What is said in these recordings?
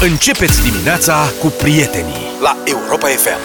Începeți dimineața cu prietenii la Europa FM.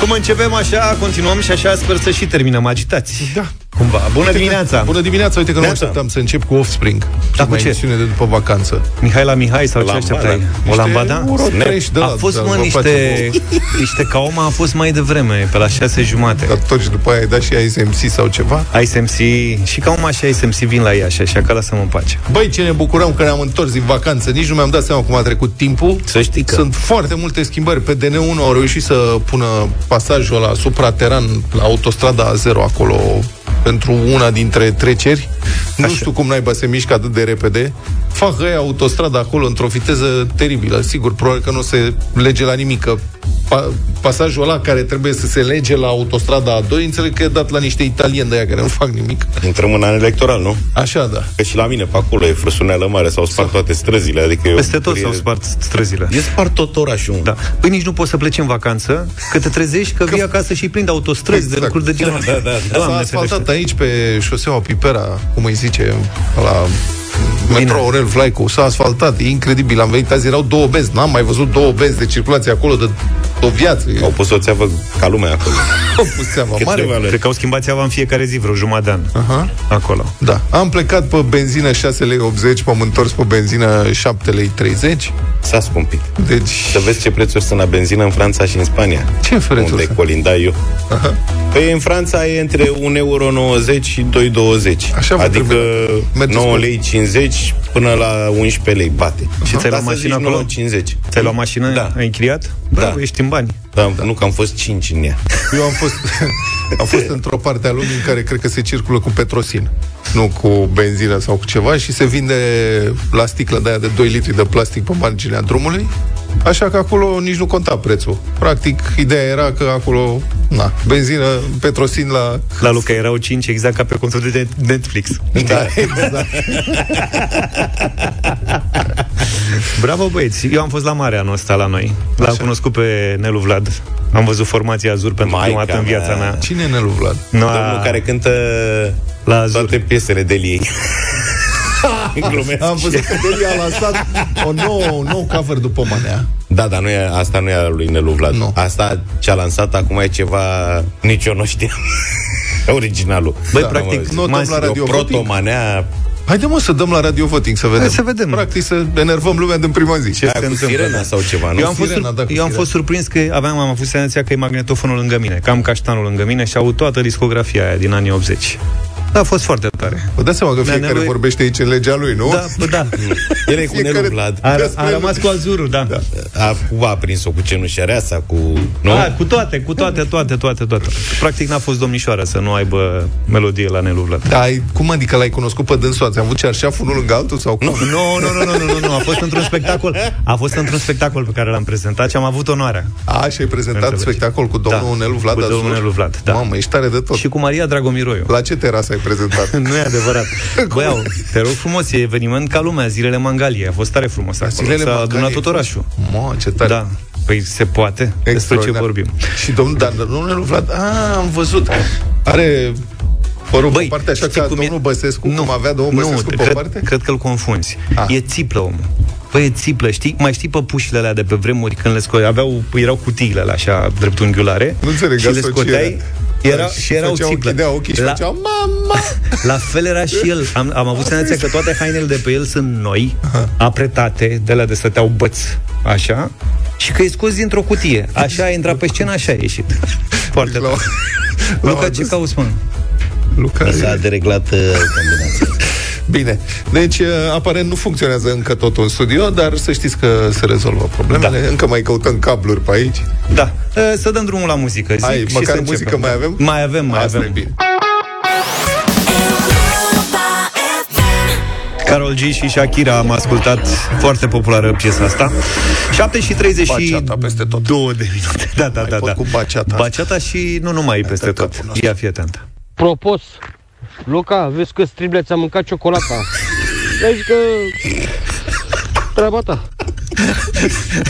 Cum începem așa, continuăm și așa sper să și terminăm agitați. Da. Cumva. Bună Uite dimineața! Că, bună dimineața, uite că nu Neața. așteptam să încep cu Offspring. Da, cu mai ce? emisiune de după vacanță. Mihai la Mihai sau ce Lambada. așteptai? O lambada? Eurotrești de A la- fost, da, mă, vă niște, place niște caoma a fost mai devreme, pe la șase jumate. Dar tot și după aia ai dat și ISMC sau ceva. ISMC, și caoma și ISMC vin la ea și așa că lasă-mă în pace. Băi, ce ne bucurăm că ne-am întors din vacanță. Nici nu mi-am dat seama cum a trecut timpul. Să știi că- Sunt foarte multe schimbări. Pe DN1 au reușit să pună pasajul la suprateran la autostrada A0 acolo pentru una dintre treceri. Nu Așa. știu cum naiba se mișcă atât de repede. Fac ăia autostrada acolo într-o viteză teribilă. Sigur, probabil că nu se lege la nimic. Că pa- pasajul ăla care trebuie să se lege la autostrada A2, înțeleg că e dat la niște italieni de aia care nu fac nimic. Intrăm în an electoral, nu? Așa, da. Că și la mine pe acolo e frăsuneală mare, s-au spart toate străzile, adică e o Peste tot bucurie. s-au spart străzile. E spart tot orașul. Da. Păi nici nu poți să pleci în vacanță, că te trezești că, vii acasă și prind autostrăzi de Exact. lucruri de genul ăsta. Da, da, da. S-a Doamne, asfaltat aici pe șoseaua Pipera, cum îi zice, la metro Aurel Vlaicu, s-a asfaltat, e incredibil. Am venit azi, erau două benzi, n-am mai văzut două benzi de circulație acolo de o viață. Au pus o țeavă ca lumea acolo. Au pus seama Cât mare. ceva le- Cred că au schimbat țeava în fiecare zi, vreo jumătate de an. Aha. Acolo. Da. Am plecat pe benzină 6 lei 80, m-am întors pe benzină 7 lei 30. S-a scumpit. Deci, Să vezi ce prețuri sunt la benzină în Franța și în Spania. ce prețuri Unde sunt? colinda eu. Păi în Franța e între 1,90 euro și 2,20. Așa vă Adică trebuie. Mergeți 9 cu- lei 50 până la 11 lei bate. Și ți-ai Dar luat să mașină zici acolo? 9,50. Ți-ai luat mașină? Da. Ai închiriat? Da. Bravo, ești în bani. Da, nu că am fost 5 în ea. Eu am fost, am fost într-o parte a lumii în care cred că se circulă cu petrosin, nu cu benzină sau cu ceva și se vinde la sticlă de aia de 2 litri de plastic pe marginea drumului. Așa că acolo nici nu conta prețul. Practic, ideea era că acolo, na, benzină, petrosin la... La Luca erau 5 exact ca pe contul de Netflix. Da, exact. Bravo băieți, eu am fost la mare anul ăsta la noi. L-am Așa. cunoscut pe Nelu Vlad. Am văzut formația Azur pentru Maica prima dată în viața mea. mea. Cine e Nelu Vlad? No, Domnul care cântă La Azur. toate piesele de ei. Glumesc. Am văzut că Delia a lansat o nouă, un nou cover după Manea. Da, dar nu e, asta nu e a lui Nelu Vlad. Nu. Asta ce-a lansat acum e ceva... Nici eu nu știam. Originalul. Băi, Da, practic, mă, nu m-am dăm la zis- radio o voting. protomanea Haide mă să dăm la radio voting să vedem. Hai să vedem. Practic să enervăm lumea din prima zi. Ce aia se cu întâmplă? sirena sau ceva, nu? Eu am, fost, Sirena, sur- da, cu eu am sirena. fost surprins că aveam, am avut senzația că e magnetofonul lângă mine, că am caștanul lângă mine și au toată discografia aia din anii 80. Da, a fost foarte tare. Vă dați seama că Mi-a fiecare nevoie- vorbește aici în legea lui, nu? Da, bă, da. El e cu Fiecare- Nelu Vlad. A, Despre a rămas cu azurul, da. da. A, cu a prins-o cu cenușăreasa, cu... Nu? A, cu toate, cu toate, toate, toate, toate. Practic n-a fost domnișoară să nu aibă melodie la Nelu Vlad. Da, ai, cum adică l-ai cunoscut pe dânsul? Ați avut cearșaful unul lângă altul? Sau cum? Nu, nu, nu, nu, nu, nu, nu, a fost într-un spectacol. A fost într-un spectacol pe care l-am prezentat și am avut onoarea. A, și ai prezentat Înțelegi. spectacol cu domnul Da, Nelu Vlad cu domnul Azur? Nelu Vlad, da. Mamă, ești tare de tot. Și cu Maria Dragomiroiu. La ce terasă ai prezentat? Nu e adevărat. Băi, au, te rog frumos, e eveniment ca lumea, zilele Mangalie. A fost tare frumos acolo. Zilele S-a Mangalie adunat ai tot fost? orașul. Mă, ce tare. Da. Păi se poate. Despre ce Extraordinar. vorbim. Și domnul, dar domnul Nelu Vlad, a, am văzut. Are părul Băi, pe parte așa știi ca cum e? domnul Băsescu, cum avea domnul Băsescu pe cred, parte? cred că îl confunzi. Ah. E țiplă omul. Păi e țiplă, știi? Mai știi păpușile alea de pe vremuri când le scoai, aveau, erau cutiile alea așa dreptunghiulare Nu înțeleg și le asocierea. scoteai era, Și și erau făceau, țiplă. închidea ochii și La- făceau, mama! La fel era și el. Am, am avut senzația că toate hainele de pe el sunt noi, apretate, de la de stăteau băți, așa, și că e scos dintr-o cutie. Așa a intrat pe scenă, așa a ieșit. Foarte L-au- tare. l-au Luca, ce adus. cauți, mă? Luca, S-a dereglat uh, combinația. Bine, deci uh, aparent nu funcționează încă totul în studio, dar să știți că se rezolvă problemele. Da. Încă mai căutăm cabluri pe aici. Da. E, Să dăm drumul la muzică. Zic, Hai, și măcar să începem. muzică mai avem? Mai avem, mai Asta avem. e bine. Carol G și Shakira am ascultat foarte populară piesa asta 7 și 32 Baciata peste tot. de minute Da, da, Mai da, pot da. cu baciata. Baciata și nu numai peste că tot cunosc. Ia fi atent Propos, Luca, vezi că strible ți-a mâncat ciocolata. Vezi că... Treaba ta.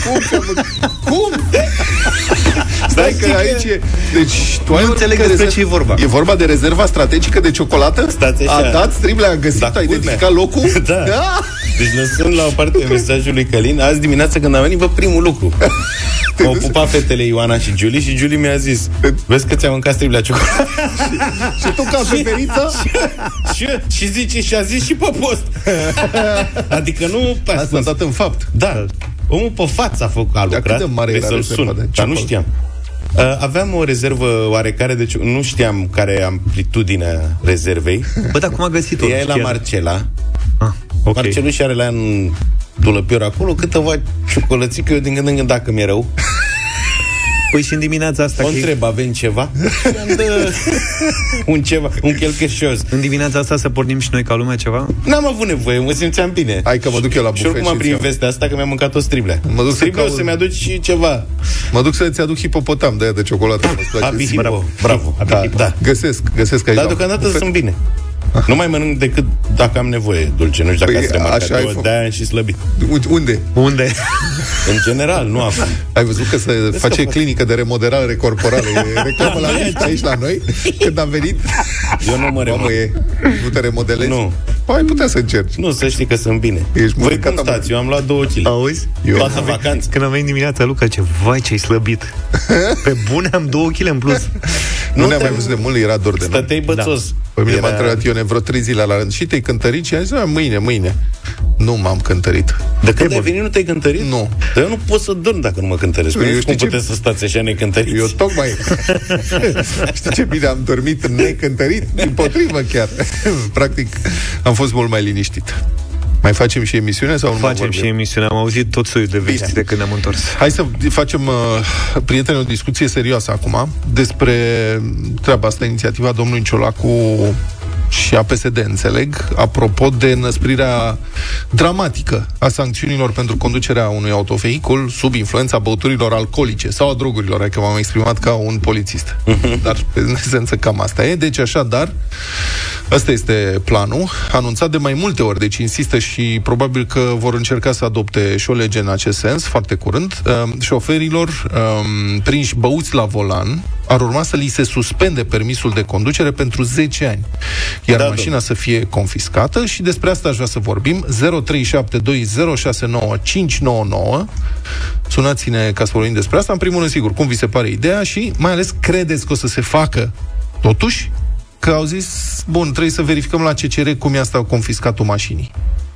Cum? ți-am mâncat? Cum? Stai că aici e... Deci, tu ai Nu vorbit înțeleg că despre rezerv- ce e vorba. E vorba de rezerva strategică de ciocolată? Stați așa. A dat strible, a găsit, Da, a culmea. identificat locul? Da. Deci lăsând la o parte mesajul lui Călin, azi dimineața când am venit, vă primul lucru. M-au pupat fetele Ioana și Julie și Julie mi-a zis Vezi că ți-am mâncat stribla ciocolată Și tu ca feferița? și, și zice, și a zis și pe post Adică nu pe Asta a dat în fapt. Da, omul pe față a, făcut, a lucrat cât de mare pe era să-l rezerva sun, de Dar nu ciocolată? știam Uh, Aveam o rezervă oarecare, deci nu știam care e amplitudinea rezervei. Bă, dar cum a găsit-o? Ea e la Chiar. Marcela. Ah, ok. Marceluș și are la în dulăpior acolo câteva ciocolățică, eu din când în când, dacă mi-e rău, Păi și în dimineața asta o că e- întreb, avem ceva? Și îmi dă un ceva, un chelcheșos. În dimineața asta să pornim și noi ca lumea ceva? N-am avut nevoie, mă simțeam bine. Hai că mă duc eu la Și bufet oricum am și primit îți iau. vestea asta că mi-am mâncat o striblea. Mă duc să Striblea o caut- să-mi aduci și ceva. Mă duc să-ți aduc hipopotam de aia de ciocolată. Îți place Abi sigur? Bravo, bravo. Da, da. Găsesc, găsesc aici. Dar la deocamdată bufet. sunt bine. Nu mai mănânc decât dacă am nevoie dulce. Nu știu dacă Păi, ați remarcat. așa ai Eu făcut. De-aia am și slăbit. Uite, Unde? Unde? În general, nu acum. Ai văzut că se face că- clinică de remodelare corporală. E reclamă la noi, aici la noi. Când am venit, Eu nu mă mamă, remă. e, nu te remodelezi? Nu. Păi ai putea să încerci. Nu, să știi că sunt bine. Ești Voi mâncat cum am- stați? Eu am luat 2 kg. Auzi? Eu- Toată vacanța. Când am venit dimineața, Luca, ce vai ce-ai slăbit. Pe bune am două kg în plus. Nu, Nu ne-am te- mai văzut de mult, era dor de noi. Stăteai bățos. Pe mine m-a Era- întrebat Ione vreo trei zile la rând. Și te-ai cântărit? Și am zis, "A, mâine, mâine. Nu m-am cântărit. De când ai venit, nu te-ai cântărit? Nu. Dar eu nu pot să dorm dacă nu mă cântăresc. Eu Nu știu știi cum ce- puteți să stați așa necântăriți. Eu tocmai... Știi ce bine am dormit necântărit? Din potrivă chiar. Practic, am fost mult mai liniștit. Mai facem și emisiune sau nu mai Facem vorbim? și emisiunea. Am auzit tot soiul de vești de când ne-am întors. Hai să facem, uh, prieteni, o discuție serioasă acum despre treaba asta, inițiativa domnului Ciolacu și a PSD, înțeleg, apropo de înăsprirea dramatică a sancțiunilor pentru conducerea unui autovehicul sub influența băuturilor alcoolice sau a drogurilor, adică m-am exprimat ca un polițist. Dar, în esență, cam asta e. Deci, așa, dar, ăsta este planul, anunțat de mai multe ori, deci insistă și probabil că vor încerca să adopte și o lege în acest sens, foarte curând. Um, șoferilor um, prinși băuți la volan ar urma să li se suspende permisul de conducere pentru 10 ani, iar Da, da, mașina să fie confiscată și despre asta aș vrea să vorbim. 0372069599 Sunați-ne ca să vorbim despre asta. În primul rând, sigur, cum vi se pare ideea și mai ales credeți că o să se facă totuși că au zis, bun, trebuie să verificăm la CCR cum e asta confiscatul mașinii.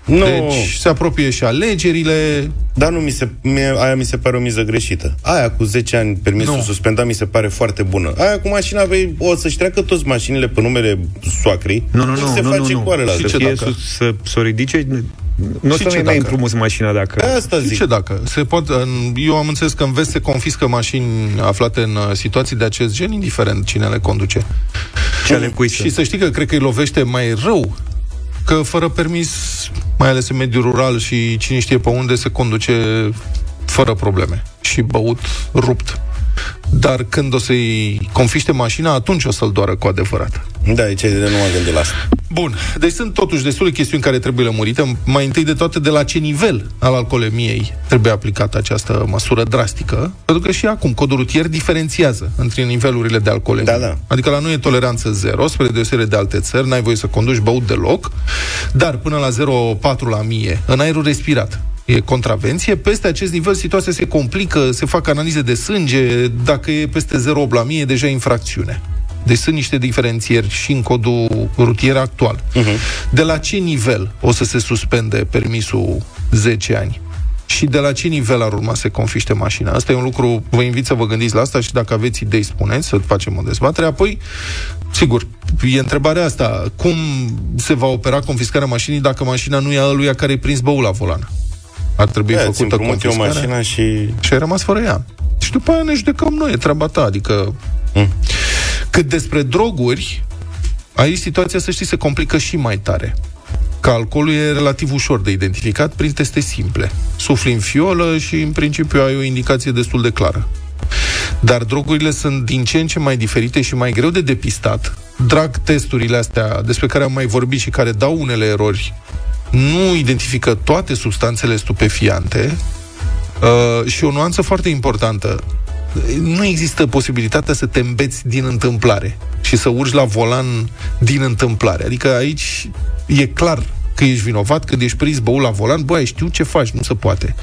Nu, Deci se apropie și alegerile. dar nu mi se, mie, aia mi se pare o miză greșită. Aia cu 10 ani permisul Nu. suspendat mi se pare foarte bună. Aia cu mașina, vei, o să-și treacă toți mașinile pe numele soacrii. Nu, nu, și nu, se nu, face nu, cu nu. alelalt. Să, ce fie, dacă? sus, să, să o ridice, nu o Și să ce mai mai dacă? împrumuți mașina dacă... Asta Și zic. ce dacă? Se pot, în, eu am înțeles că în vest se confiscă mașini aflate în uh, situații de acest gen, indiferent cine le conduce. Ce ale cui Și să știi că cred că îi lovește mai rău că fără permis, mai ales în mediul rural și cine știe pe unde se conduce fără probleme și băut rupt. Dar când o să-i confiște mașina, atunci o să-l doară cu adevărat. Da, aici de nu m-am gândit la asta. Bun, deci sunt totuși destule chestiuni care trebuie lămurite. Mai întâi de toate, de la ce nivel al alcoolemiei trebuie aplicată această măsură drastică, pentru că și acum codul rutier diferențiază între nivelurile de alcoolemie. Da, da. Adică la noi e toleranță zero, spre deosebire de alte țări, n-ai voie să conduci băut deloc, dar până la 0,4 la mie, în aerul respirat, e contravenție. Peste acest nivel situația se complică, se fac analize de sânge, dacă e peste 0,8 la mie, e deja infracțiune. Deci sunt niște diferențieri și în codul rutier actual. Uh-huh. De la ce nivel o să se suspende permisul 10 ani? Și de la ce nivel ar urma să se confiște mașina? Asta e un lucru, vă invit să vă gândiți la asta și dacă aveți idei, spuneți, să facem o dezbatere. Apoi, sigur, e întrebarea asta, cum se va opera confiscarea mașinii dacă mașina nu e a ăluia care e prins băul la volan? Ar trebui Da, ți făcută împrumut eu confiscarea mașina și... și ai rămas fără ea. Și după aia ne judecăm noi, e treaba ta, adică... Mm. Cât despre droguri, aici situația, să știi, se complică și mai tare. Că alcoolul e relativ ușor de identificat prin teste simple. Sufli în fiolă și, în principiu, ai o indicație destul de clară. Dar drogurile sunt din ce în ce mai diferite și mai greu de depistat. Drag testurile astea despre care am mai vorbit și care dau unele erori nu identifică toate substanțele stupefiante uh, și o nuanță foarte importantă. Nu există posibilitatea să te îmbeți din întâmplare și să urci la volan din întâmplare. Adică aici e clar că ești vinovat, când ești prins băul la volan, băi, știu ce faci, nu se poate.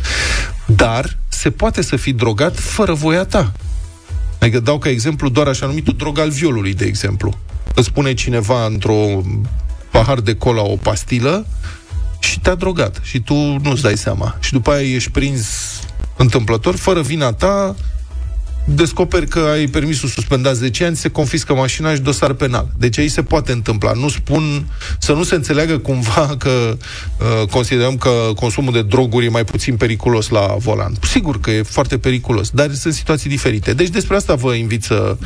Dar se poate să fii drogat fără voia ta. Adică dau ca exemplu doar așa numitul drog al violului, de exemplu. Îți spune cineva într-o pahar de cola o pastilă și te-a drogat și tu nu-ți dai seama. Și după aia ești prins întâmplător, fără vina ta, descoperi că ai permisul suspendat 10 ani, se confiscă mașina și dosar penal. Deci aici se poate întâmpla. Nu spun să nu se înțeleagă cumva că uh, considerăm că consumul de droguri e mai puțin periculos la volan. Sigur că e foarte periculos, dar sunt situații diferite. Deci despre asta vă invit să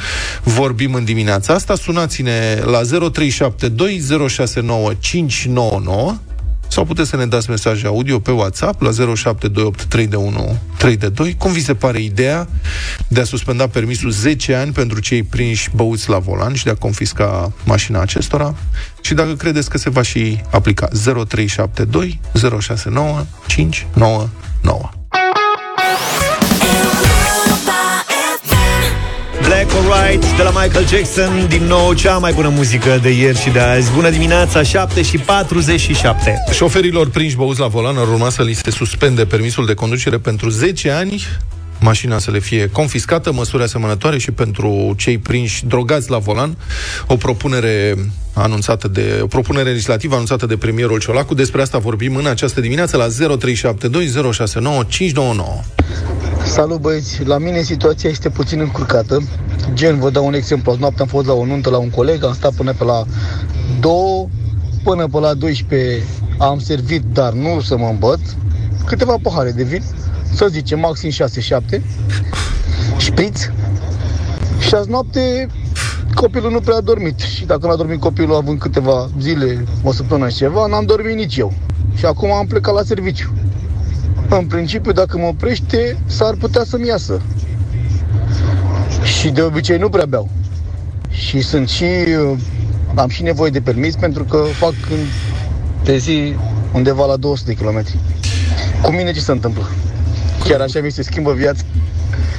vorbim în dimineața asta. Sunați-ne la 0372069599 sau puteți să ne dați mesaje audio pe WhatsApp la 0728 3 3 Cum vi se pare ideea de a suspenda permisul 10 ani pentru cei prinși băuți la volan și de a confisca mașina acestora? Și dacă credeți că se va și aplica 0372 069 599. Black or White de la Michael Jackson Din nou cea mai bună muzică de ieri și de azi Bună dimineața, 7 și 47 Șoferilor prinși băuți la volan ar urma să li se suspende permisul de conducere pentru 10 ani mașina să le fie confiscată, măsuri asemănătoare și pentru cei prinși drogați la volan, o propunere anunțată de o propunere legislativă anunțată de premierul Ciolacu. Despre asta vorbim în această dimineață la 0372 069 599. Salut băieți, la mine situația este puțin încurcată. Gen, vă dau un exemplu. Azi noapte am fost la o nuntă la un coleg, am stat până pe la 2, până pe la 12 am servit, dar nu să mă îmbăt, câteva pahare de vin, să zicem maxim 6-7, șpriț. Și azi noapte copilul nu prea a dormit. Și dacă nu a dormit copilul având câteva zile, o săptămână și ceva, n-am dormit nici eu. Și acum am plecat la serviciu. În principiu, dacă mă oprește, s-ar putea să-mi iasă. Și de obicei nu prea beau. Și sunt și... Am și nevoie de permis pentru că fac în, pe zi undeva la 200 de kilometri. Cu mine ce se întâmplă? Chiar așa mi se schimbă viața.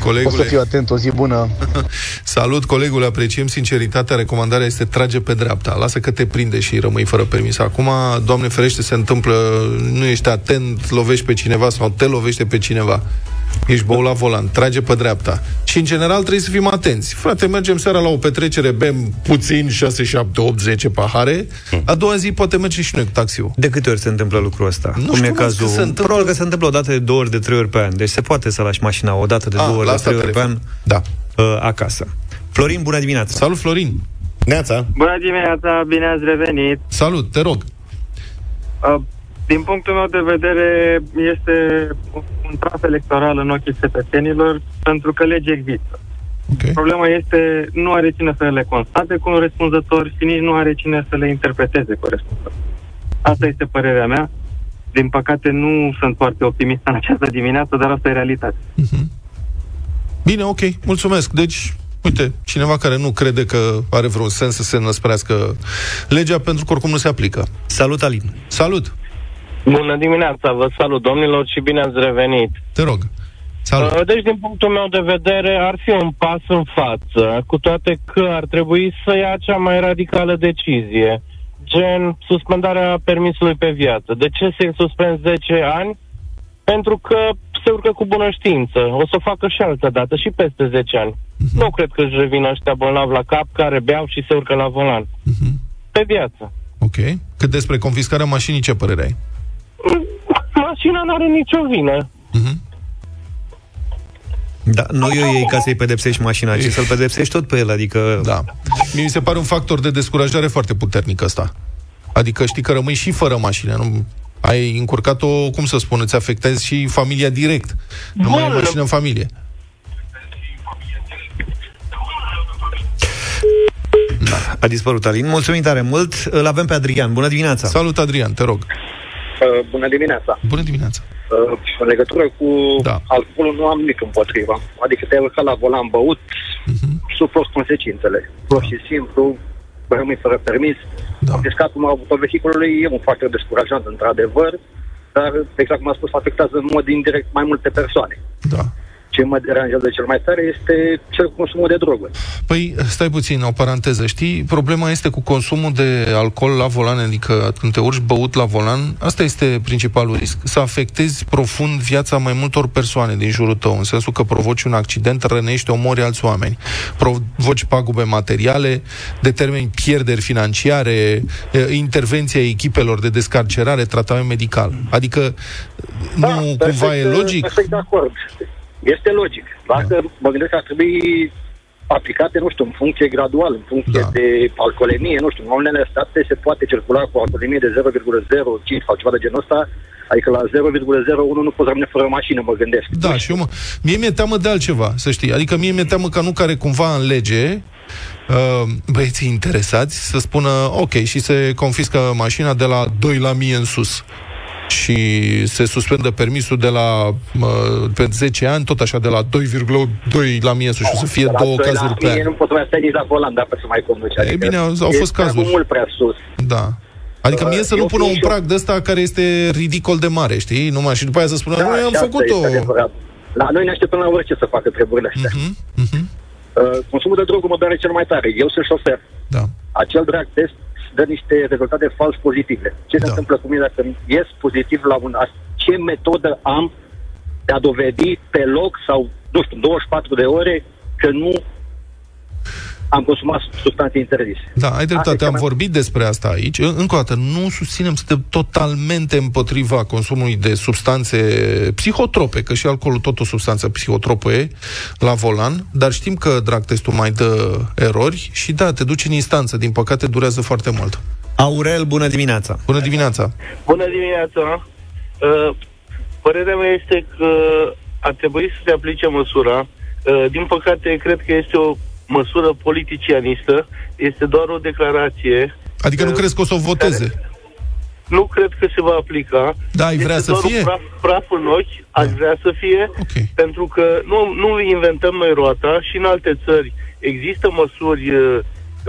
Colegule. O să fiu atent, o zi bună. Salut, colegul, apreciem sinceritatea. Recomandarea este trage pe dreapta. Lasă că te prinde și rămâi fără permis. Acum, Doamne ferește, se întâmplă, nu ești atent, lovești pe cineva sau te lovește pe cineva. Ești bău la volan, trage pe dreapta. Și, în general, trebuie să fim atenți. Frate, mergem seara la o petrecere, bem puțin, 6, 7, 8, 10 pahare. A doua zi poate merge și noi cu taxiul. De câte ori se întâmplă lucrul ăsta? Nu Cum știu, e mă, cazul? că se întâmplă- Probabil că se întâmplă o dată de două ori, de trei ori pe an. Deci se poate să lași mașina o dată de A, două ori, la de asta trei te ori pe an referi. Da. uh, acasă. Florin, bună dimineața! Salut, Florin. Neața. Bună dimineața, bine ați revenit. Salut, te rog. Uh, Din punctul meu de vedere, este un traf electoral în ochii cetățenilor pentru că legea există. Ok. Problema este, nu are cine să le constate corespunzător și nici nu are cine să le interpreteze corespunzător. Asta este părerea mea. Din păcate, nu sunt foarte optimist în această dimineață, dar asta e realitate. Bine, ok, mulțumesc. Deci, uite, cineva care nu crede că are vreun sens să se năsprească legea pentru că oricum nu se aplică. Salut, Alin! Salut! Bună dimineața, vă salut domnilor și bine ați revenit. Te rog. Salut. Uh, Deci, din punctul meu de vedere, ar fi un pas în față, cu toate că ar trebui să ia cea mai radicală decizie, gen suspendarea permisului pe viață. De ce să-i suspend 10 ani? Pentru că se urcă cu bună știință. O să o facă și altă dată, și peste 10 ani. Nu cred că își revin ăștia bolnavi la cap, care beau și se urcă la volan. Pe viață. Ok. Cât despre confiscarea mașinii, ce părere ai? Mașina nu are nicio vină. Da, nu eu ei ca să-i pedepsești mașina, ci să-l pedepsești tot pe el, adică... Da. Mie mi se pare un factor de descurajare foarte puternic ăsta. Adică știi că rămâi și fără mașină. Nu, ai încurcat-o, cum să spun, îți afectezi și familia direct. Nu mai ai Bun. mașină în familie. A dispărut Alin. Mulțumim tare mult. Îl avem pe Adrian. Bună dimineața! Salut, Adrian, te rog. Uh, bună dimineața. Bună dimineața. Uh, în legătură cu Da. alcoolul nu am nimic împotriva. Adică te-ai urcat la volan băut, Mhm. suport consecințele. Pur și simplu, rămâi fără permis. Da. Confiscatul autovehiculului e un factor descurajant, într-adevăr, dar, exact cum am spus, afectează în mod indirect mai multe persoane. Da. Ce mă deranjează cel mai tare este cel consumul de droguri. Păi, stai puțin, o paranteză, știi? Problema este cu consumul de alcool la volan, adică când te urci băut la volan, asta este principalul risc. Să afectezi profund viața mai multor persoane din jurul tău, în sensul că provoci un accident, rănești, omori alți oameni, provoci pagube materiale, determini pierderi financiare, e, intervenția echipelor de descarcerare, tratament medical. Adică, nu cumva e perfect, logic? Perfect de acord. Este logic. Dacă da. mă gândesc că ar trebui aplicate, nu știu, în funcție gradual, în funcție Da. de alcoolemie, nu știu, în unele state se poate circula cu alcoolemie de 0,05 sau ceva de genul ăsta, adică la 0,01 nu poți rămâne fără mașină, mă gândesc. Da, și eu mă, mie mi-e teamă de altceva, să știi. Adică mie mi-e teamă ca nu care cumva în lege uh, băieții interesați să spună ok și se confiscă mașina de la 2 la 1000 în sus și se suspendă permisul de la uh, pe 10 ani, tot așa de la 2,2 la 1000 în sus și o să fie De la două doi la cazuri pe mie an. Nu poți să mai stai nici la volan dacă să mai conduci. E bine, au- au fost e cazuri. mult prea sus. Da. Adică mie să Uh, nu eu pună fiind un și eu- prag de ăsta care este ridicol de mare, știi? Numai și după aia să spună, Da, noi am și asta făcut-o. este adevărat. La noi ne așteptăm la orice să facă treburile astea. Mhm, mhm. Uh, consumul de droguri mă doare cel mai tare. Eu sunt șofer. Da. Acel drag test dă niște rezultate fals pozitive. Ce se Da. întâmplă cu mine dacă ies pozitiv la un... as- Ce metodă am de a dovedi pe loc sau, nu știu, 24 de ore că nu am consumat substanțe interzise. Da, ai Asta dreptate, este am mai- vorbit despre asta aici. Încă o dată, nu susținem, suntem totalmente împotriva consumului de substanțe psihotrope, că și alcoolul tot o substanță psihotropă e, la volan, dar știm că drag testul mai dă erori și da, te duci în instanță, din păcate durează foarte mult. Aurel, bună dimineața! Bună dimineața! Bună dimineața! Uh, Părerea mea este că ar trebui să se aplice măsura. Uh, Din păcate, cred că este o măsură politicianistă, este doar o declarație. Adică nu Uh, crezi că o să o voteze? Nu cred că se va aplica. Da, ai vrea este să doar fie? Un praf, praf în ochi, aș Da. vrea să fie, Ok. pentru că nu, nu inventăm noi roata și în alte țări există măsuri uh,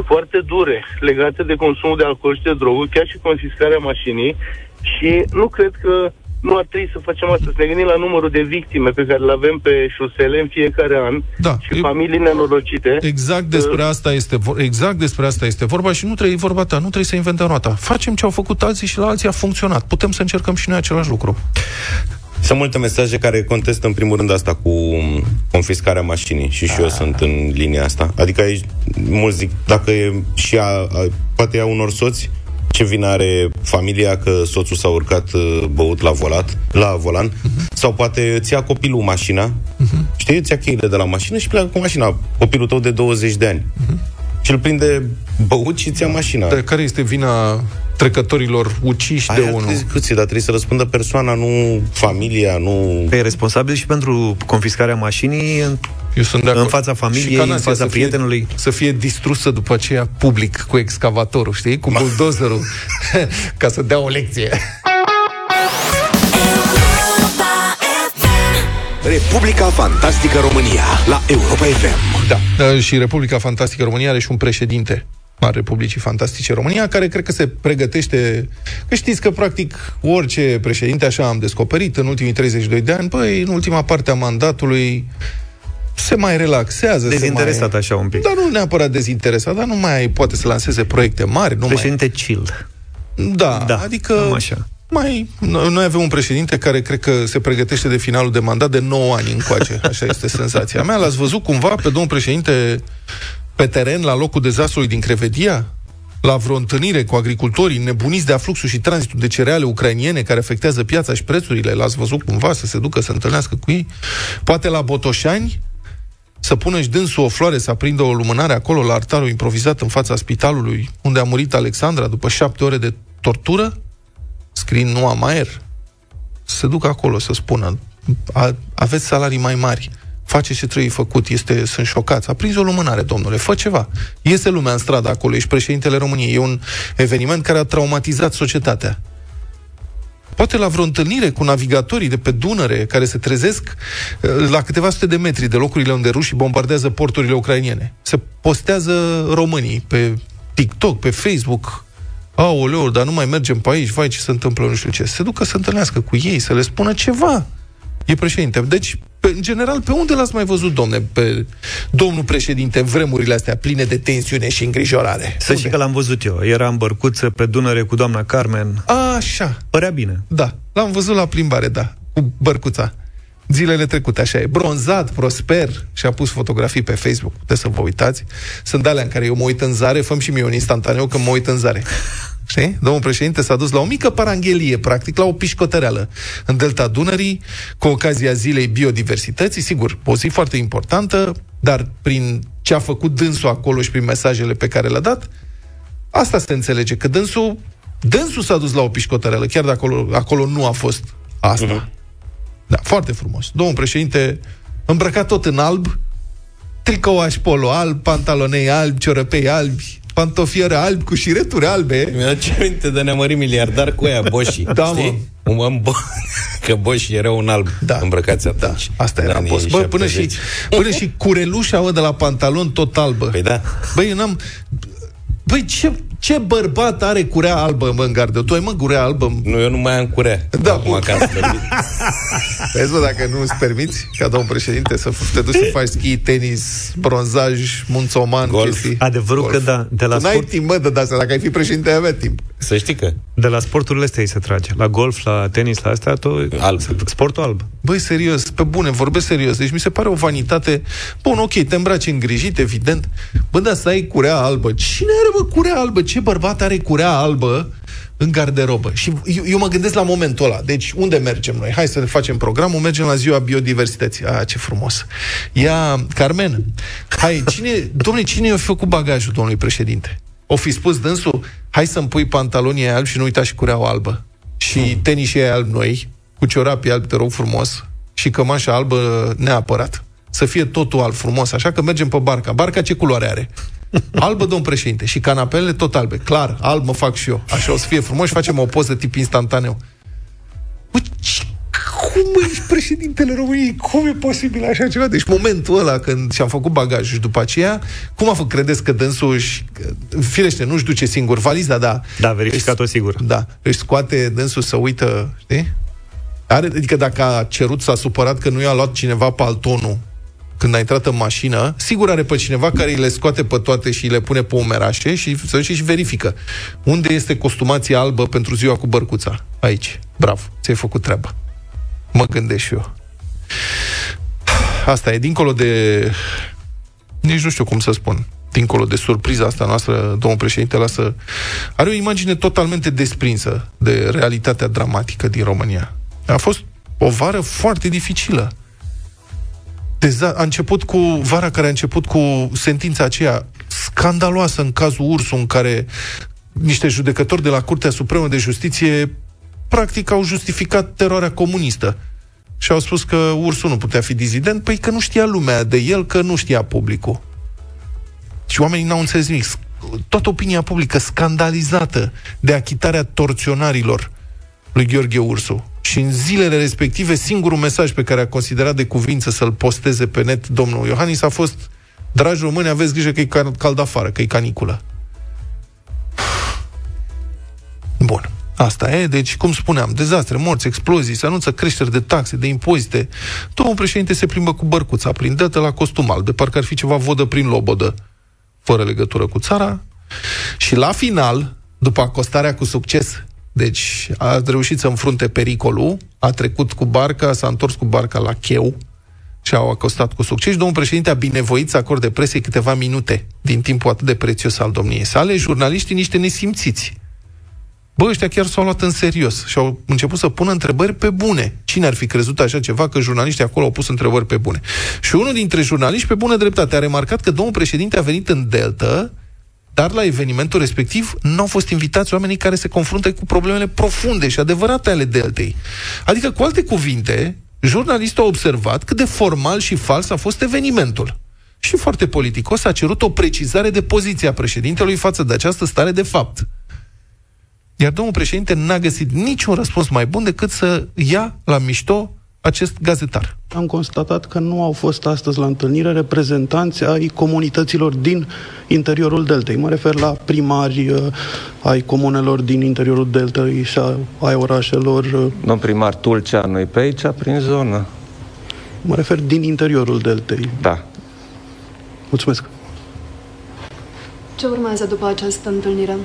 foarte dure legate de consumul de alcool și de droguri, chiar și confiscarea mașinii și nu cred că nu ar trebui să facem asta, să ne gândim la numărul de victime pe care le avem pe șosele în fiecare an Da, și e- familii nenorocite. Exact despre asta este vor- exact despre asta este vorba și nu trebuie e vorba ta, nu trebuie să inventăm roata. Facem ce au făcut alții și la alții a funcționat. Putem să încercăm și noi același lucru. Sunt multe mesaje care contestă în primul rând asta cu confiscarea mașinii și și eu sunt în linia asta. Adică aici mulți zic, dacă e și a, a, poate e a unor soți, ce vină are familia că soțul s-a urcat uh, băut la volat, la volan, sau poate îți ia copilul mașina, știi, îți ia cheile de la mașină și pleacă cu mașina, copilul tău de 20 de ani. Și îl prinde băut și îți ia mașina. Dar care este vina trecătorilor uciși de Aia unul? discuție, dar trebuie să răspundă persoana, nu familia, nu... Pe e responsabil și pentru confiscarea mașinii în, Eu sunt de acord. în fața Și familiei, ca în nația fața să fie- prietenului. Să fie distrusă după aceea public cu excavatorul, știi? Cu buldozerul, ca să dea o lecție. Republica Fantastică România la Europa FM. Da. Uh, Și Republica Fantastică România are și un președinte al Republicii Fantastice România, care cred că se pregătește... Că știți că, practic, orice președinte, așa am descoperit în ultimii 32 de ani, păi, în ultima parte a mandatului se mai relaxează. Dezinteresat se mai... așa un pic. Dar nu neapărat dezinteresat, dar nu mai poate să lanseze proiecte mari. Nu Președinte chill. mai... Da, Da, adică... cam așa. Mai, noi noi avem un președinte care cred că se pregătește de finalul de mandat de 9 ani încoace. Așa este senzația mea. L-ați văzut cumva pe domnul președinte pe teren la locul dezastrului din Crevedia? La vreo întâlnire cu agricultorii nebuniți de afluxul și tranzitul de cereale ucrainiene care afectează piața și prețurile? L-ați văzut cumva să se ducă să întâlnească cu ei? Poate la Botoșani? Să pună și dânsul o floare, să aprindă o lumânare acolo la altarul improvizat în fața spitalului unde a murit Alexandra după șapte ore de tortură? scrie nu am aer, să se ducă acolo să spună a, aveți salarii mai mari, faceți ce trebuie făcut, este, sunt șocați. A prins o lumânare, domnule, fă ceva. Iese lumea în stradă acolo, ești președintele României. E un eveniment care a traumatizat societatea. Poate la vreo întâlnire cu navigatorii de pe Dunăre, care se trezesc eh, la câteva sute de metri de locurile unde rușii bombardează porturile ucrainiene. Se postează românii pe TikTok, pe Facebook, Aoleu, dar nu mai mergem pe aici, vai ce se întâmplă, nu știu ce. Se ducă să întâlnească cu ei, să le spună ceva. E președinte. Deci, Pe, în general, pe unde l-ați mai văzut, domne, pe domnul președinte, în vremurile astea pline de tensiune și îngrijorare? Să știi că l-am văzut eu. Era în bărcuță pe Dunăre cu doamna Carmen. Așa. Părea bine. Da, l-am văzut la plimbare, da, cu bărcuța. Zilele trecute, așa e. Bronzat, prosper și a pus fotografii pe Facebook. Puteți să vă uitați. Sunt alea în care eu mă uit în zare, făm și mie un instantaneu când mă uit în zare. Știi? Domnul președinte s-a dus la o mică paranghelie, practic, la o pișcotăreală în Delta Dunării, cu ocazia zilei biodiversității, sigur, o zi foarte importantă, dar prin ce a făcut dânsul acolo și prin mesajele pe care le-a dat, asta se înțelege, că dânsul, dânsul s-a dus la o pișcotăreală, chiar dacă acolo, acolo nu a fost asta. Uh-huh. Da, foarte frumos. Domnul președinte îmbrăcat tot în alb, tricouaș polo alb, pantalonei albi, ciorăpei albi, pantofiere albi cu șireturi albe. Mi-aduce aminte de neamări miliardar cu aia, boșii. Da, mă. Mă, că boșii erau un alb da. îmbrăcați atunci. Da, asta era boss. Bă, până și, până și curelușa mă, de la pantalon tot albă. Păi da. Băi, eu n-am... Băi, ce, ce bărbat are curea albă, mă, în gardă? Tu ai, mă, curea albă? Nu, eu nu mai am curea. Da, acum acasă. Vezi, mă, dacă nu îți permiți, ca domn președinte, să te duci să faci schi, tenis, bronzaj, munțoman, Golf. chestii. Adevărul Golf. că da, de la Tu n-ai sport, timp, mă, de asta. Dacă ai fi președinte, ai avea timp. Să știi că de la sporturile astea îi se trage. La golf, la tenis, la astea, tot Alb. sportul alb. Băi, serios, pe bune, vorbesc serios. Deci mi se pare o vanitate. Bun, ok, te îmbraci îngrijit, evident. Bă, dar să ai curea albă. Cine are, bă, curea albă? Ce bărbat are curea albă în garderobă? Și eu, eu mă gândesc la momentul ăla. Deci, unde mergem noi? Hai să ne facem programul, mergem la ziua biodiversității. Ah, ce frumos. Ia, Carmen, hai, cine, domnule, cine i-a făcut bagajul domnului președinte? O fi spus dânsul, hai să-mi pui pantalonii aia albi și nu uita și cureaua albă. Și hmm. tenisii aia albi noi, cu ciorapii albi, te rog frumos, și cămașa albă neapărat. Să fie totul alb frumos, așa că mergem pe barca. Barca ce culoare are? Albă, domn președinte. Și canapelele tot albe. Clar, alb mă fac și eu. Așa o să fie frumos și facem o poză tip instantaneu. Bă, ce- cum ești președintele României? Cum e posibil așa ceva? Deci momentul ăla când și-am făcut bagajul și după aceea, cum a făcut, credeți că dânsul își, firește, nu-și duce singur valiza, da. Da, verificat-o sigur. Da, își scoate dânsul să uită, știi? Are, adică dacă a cerut, s-a supărat că nu i-a luat cineva paltonul când a intrat în mașină, sigur are pe cineva care îi le scoate pe toate și le pune pe umerașe și să duce și verifică. Unde este costumația albă pentru ziua cu bărcuța? Aici. Bravo, ți-ai făcut treaba. Mă gândesc și eu. Asta e, dincolo de... Nici nu știu cum să spun. Dincolo de surpriza asta noastră, domnul președinte lasă... Are o imagine totalmente desprinsă de realitatea dramatică din România. A fost o vară foarte dificilă. Deza- a început cu vara care a început cu sentința aceea scandaloasă în cazul Ursu, în care niște judecători de la Curtea Supremă de Justiție practic au justificat teroarea comunistă și au spus că Ursu nu putea fi dizident, păi că nu știa lumea de el, că nu știa publicul. Și oamenii n-au înțeles nimic. Toată opinia publică scandalizată de achitarea torționarilor lui Gheorghe Ursu. Și în zilele respective, singurul mesaj pe care a considerat de cuvință să-l posteze pe net domnul Iohannis a fost Dragi români, aveți grijă că e cal- cald afară, că e caniculă. Bun. Asta e, deci, cum spuneam, dezastre, morți, explozii, se anunță creșteri de taxe, de impozite. Domnul președinte se plimbă cu bărcuța prin dătă la costum alb, de parcă ar fi ceva vodă prin lobodă, fără legătură cu țara. Și la final, după acostarea cu succes, deci a reușit să înfrunte pericolul, a trecut cu barca, s-a întors cu barca la cheu și au acostat cu succes. Domnul președinte a binevoit să acorde presei câteva minute din timpul atât de prețios al domniei sale, jurnaliștii niște nesimțiți. Bă, ăștia chiar s-au luat în serios și au început să pună întrebări pe bune. Cine ar fi crezut așa ceva că jurnaliștii acolo au pus întrebări pe bune? Și unul dintre jurnaliști, pe bună dreptate, a remarcat că domnul președinte a venit în Delta, dar la evenimentul respectiv nu au fost invitați oamenii care se confruntă cu problemele profunde și adevărate ale Deltei. Adică, cu alte cuvinte, jurnalistul a observat cât de formal și fals a fost evenimentul. Și foarte politicos a cerut o precizare de poziție a președintelui față de această stare de fapt. Iar domnul președinte n-a găsit niciun răspuns mai bun decât să ia la mișto acest gazetar. Am constatat că nu au fost astăzi la întâlnire reprezentanți ai comunităților din interiorul Deltei. Mă refer la primari uh, ai comunelor din interiorul Deltei și a, ai orașelor. uh, Domn primar Tulcea, noi pe aici, prin zonă. Mă refer din interiorul deltei. Da. Mulțumesc. Ce urmează după această întâlnire?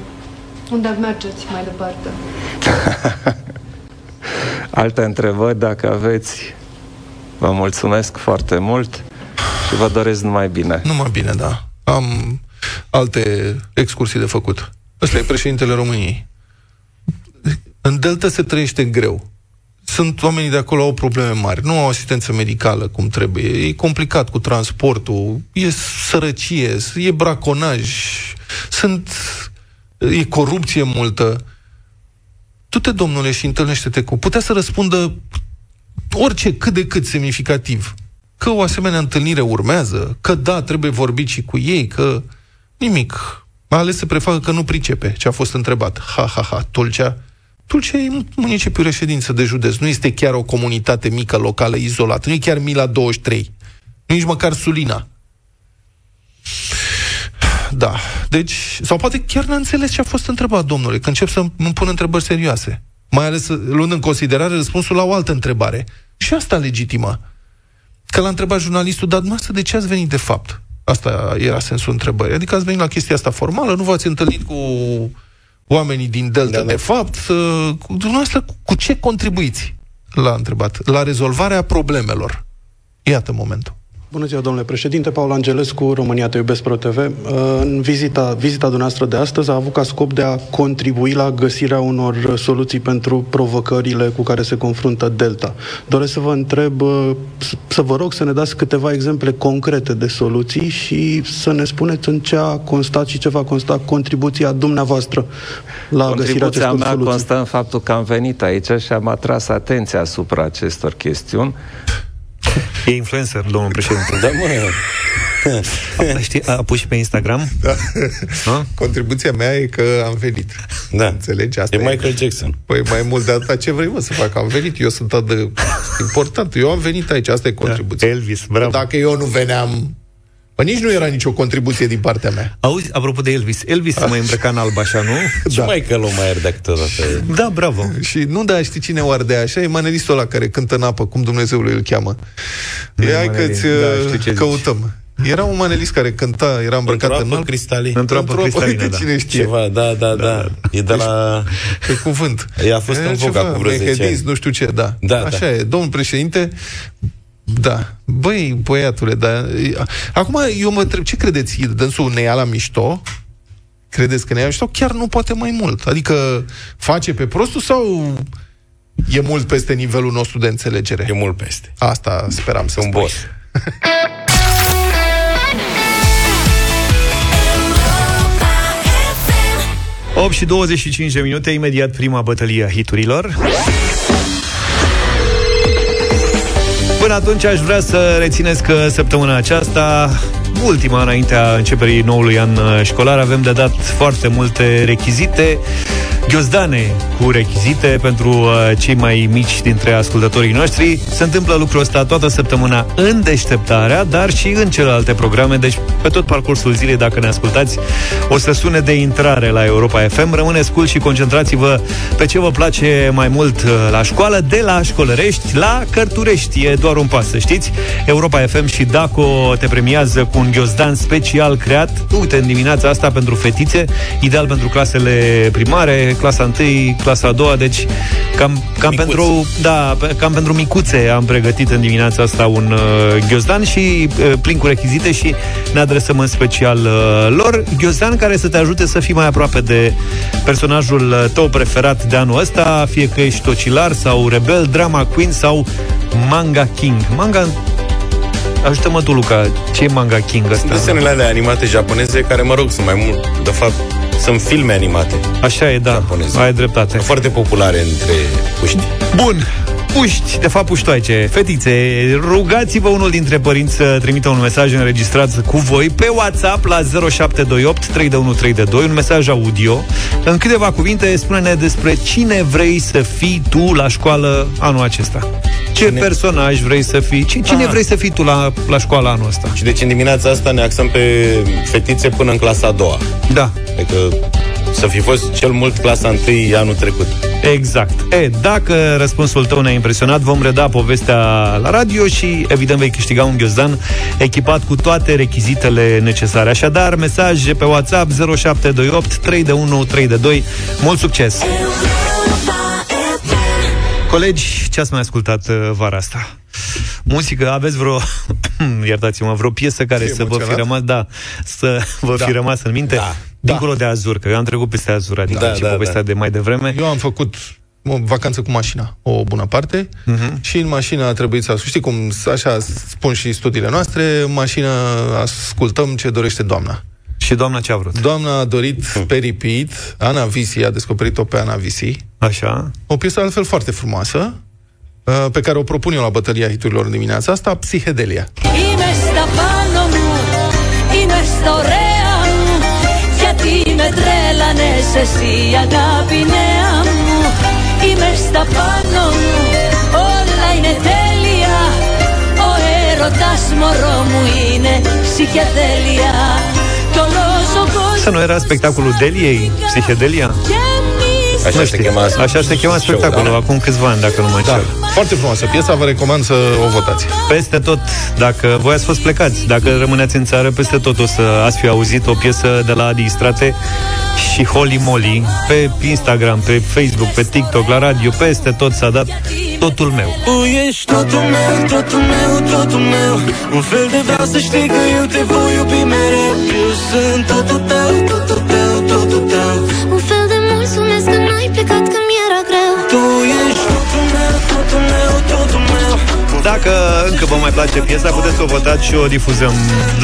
Unde mergeți mai departe? Alte întrebări, dacă aveți, vă mulțumesc foarte mult și vă doresc numai bine. Numai bine, da. Am alte excursii de făcut. Ăsta e președintele României. În Delta se trăiește greu. Sunt oamenii de acolo au probleme mari, nu au asistență medicală cum trebuie, e complicat cu transportul, e sărăcie, e braconaj, sunt, e corupție multă. Du-te, domnule, și întâlnește-te cu... Putea să răspundă orice cât de cât semnificativ. Că o asemenea întâlnire urmează, că da, trebuie vorbit și cu ei, că nimic. A ales să prefacă că nu pricepe ce a fost întrebat. Ha, ha, ha, Tulcea. Tulcea e municipiu reședință de județ. Nu este chiar o comunitate mică, locală, izolată. Nu e chiar Mila 23. Nu nici măcar Sulina. Da. Deci, sau poate chiar n-a înțeles ce a fost întrebat, domnule, că încep să îmi pun întrebări serioase. Mai ales luând în considerare răspunsul la o altă întrebare. Și asta legitimă. Că l-a întrebat jurnalistul, dar dumneavoastră de ce ați venit de fapt? Asta era sensul întrebării. Adică ați venit la chestia asta formală, nu v-ați întâlnit cu oamenii din Delta, da, da. de fapt. Cu, dumneavoastră, cu, cu ce contribuiți? L-a întrebat. La rezolvarea problemelor. Iată momentul. Bună ziua, domnule președinte. Paul Angelescu, România Te Iubesc Pro TV. Uh, în vizita, vizita dumneavoastră de astăzi a avut ca scop de a contribui la găsirea unor soluții pentru provocările cu care se confruntă Delta. Doresc să vă întreb, uh, să vă rog să ne dați câteva exemple concrete de soluții și să ne spuneți în ce a constat și ce va consta contribuția dumneavoastră la găsirea acestor mea soluții. constă în faptul că am venit aici și am atras atenția asupra acestor chestiuni E influencer, domnul președinte. Da, mă. A, știi, a pus și pe Instagram? Da. Ha? Contribuția mea e că am venit. Da. Înțelegi? Asta e, e Michael Jackson. Păi mai mult de atât, ce vrei mă să fac? Am venit, eu sunt atât de important. Eu am venit aici, asta e contribuția. Da. Elvis, bravo. Dacă eu nu veneam, Bă, nici nu era nicio contribuție din partea mea. Auzi, apropo de Elvis, Elvis se mai îmbrăca în alb așa, nu? Și da. mai că l-o mai ardea câteodată. Da, bravo. Și nu, da, știi cine o ardea așa? E manelistul ăla care cântă în apă, cum Dumnezeul îl cheamă. E, hai că-ți da, căutăm. Zici. Era un manelist care cânta, era îmbrăcat într-o în apă cristalină. Într-o apă cristalină, da. cine știe. Ceva, da, da, da. da. E de la... Pe cuvânt. E a fost e în voga cu vreo 10 ani. nu știu ce, da. da Așa da. e. Domnul președinte, da. Băi, băiatule, dar... Acum eu mă întreb, ce credeți? Dânsul ne ia la mișto? Credeți că ne ia la mișto? Chiar nu poate mai mult. Adică face pe prostul sau e mult peste nivelul nostru de înțelegere? E mult peste. Asta speram să Un spui. boss. 8 și 25 de minute, imediat prima bătălie a hiturilor. Până atunci aș vrea să rețineți că săptămâna aceasta, ultima înaintea începerii noului an școlar, avem de dat foarte multe rechizite, ghiozdane cu rechizite pentru uh, cei mai mici dintre ascultătorii noștri. Se întâmplă lucrul ăsta toată săptămâna în deșteptarea, dar și în celelalte programe, deci pe tot parcursul zilei, dacă ne ascultați, o să sune de intrare la Europa FM. Rămâneți cool și concentrați-vă pe ce vă place mai mult uh, la școală, de la școlărești la cărturești. E doar un pas, să știți. Europa FM și DACO te premiază cu un ghiozdan special creat, uite, în dimineața asta pentru fetițe, ideal pentru clasele primare, clasa 1, clasa a doua, deci cam, cam pentru da, pe- cam pentru micuțe am pregătit în dimineața asta un uh, ghiozdan și uh, plin cu rechizite și ne adresăm în special uh, lor. Ghiozdan care să te ajute să fii mai aproape de personajul uh, tău preferat de anul ăsta, fie că ești tocilar sau rebel, drama queen sau manga king. Manga Ajută-mă tu, Luca, ce e Manga King ăsta? Desenele alea animate japoneze, care, mă rog, sunt mai mult, de fapt, sunt filme animate. Așa e, da, Japoneze. ai dreptate. Foarte populare între puști. Bun, puști, de fapt puștoaice, fetițe, rugați-vă unul dintre părinți să trimită un mesaj înregistrat cu voi pe WhatsApp la 0728 3132, un mesaj audio. În câteva cuvinte, spune-ne despre cine vrei să fii tu la școală anul acesta. Ce cine... personaj vrei să fii? Cine, cine Aha. vrei să fii tu la, la școală anul ăsta? Și deci în dimineața asta ne axăm pe fetițe până în clasa a doua. Da. Adică să fi fost cel mult clasa 1 anul trecut. Exact. E, dacă răspunsul tău ne-a impresionat, vom reda povestea la radio și, evident, vei câștiga un ghiozdan echipat cu toate rechizitele necesare. Așadar, mesaje pe WhatsApp 0728 3 de 1 3 de 2. Mult succes! Colegi, ce ați mai ascultat uh, vara asta? Muzică, aveți vreo, iertați-mă, vreo piesă care E să vă fi emoționat? rămas, da, să vă Da. fi rămas în minte? Da. Dincolo de Azur, că eu am trecut peste Azur, adică Da, și da, povestea da. de mai devreme. Eu am făcut o vacanță cu mașina, o bună parte, Mhm. și în mașină a trebuit să ascult. Știi cum, așa spun și studiile noastre, în mașină ascultăm ce dorește doamna. Și doamna ce a vrut? Doamna a dorit pe repeat, Ana Visi, a descoperit-o pe Ana Visi, Așa. o piesă altfel foarte frumoasă, uh, pe care o propun eu la bătălia hiturilor în dimineața asta, Psihedelia. Είμαι στα πάνω μου, είμαι στα ωραία μου Γιατί με τρέλανες εσύ αγάπη νέα μου Είμαι στα πάνω μου, όλα είναι τέλεια Ο έρωτας μωρό μου είναι ψυχεδέλεια Κι όλος Asta nu era spectacolul Deliei, Psihedelia? Așa Nu se știu. chema asta. Așa se chema spectacolul, da? acum câțiva ani, dacă nu mă Da, înșel. foarte frumoasă piesa, vă recomand să o votați. Peste tot, dacă voi ați fost plecați, dacă rămâneți în țară, peste tot o să ați fi auzit o piesă de la Adi Strate și Holy Moly pe Instagram, pe Facebook, pe TikTok, la radio, peste tot s-a dat totul meu. Tu ești totul meu, totul meu, totul meu Un fel de vreau să știi că eu te voi iubi mereu Eu sunt totul tău, totul tău, totul Dacă încă vă mai place piesa, puteți să o votați și o difuzăm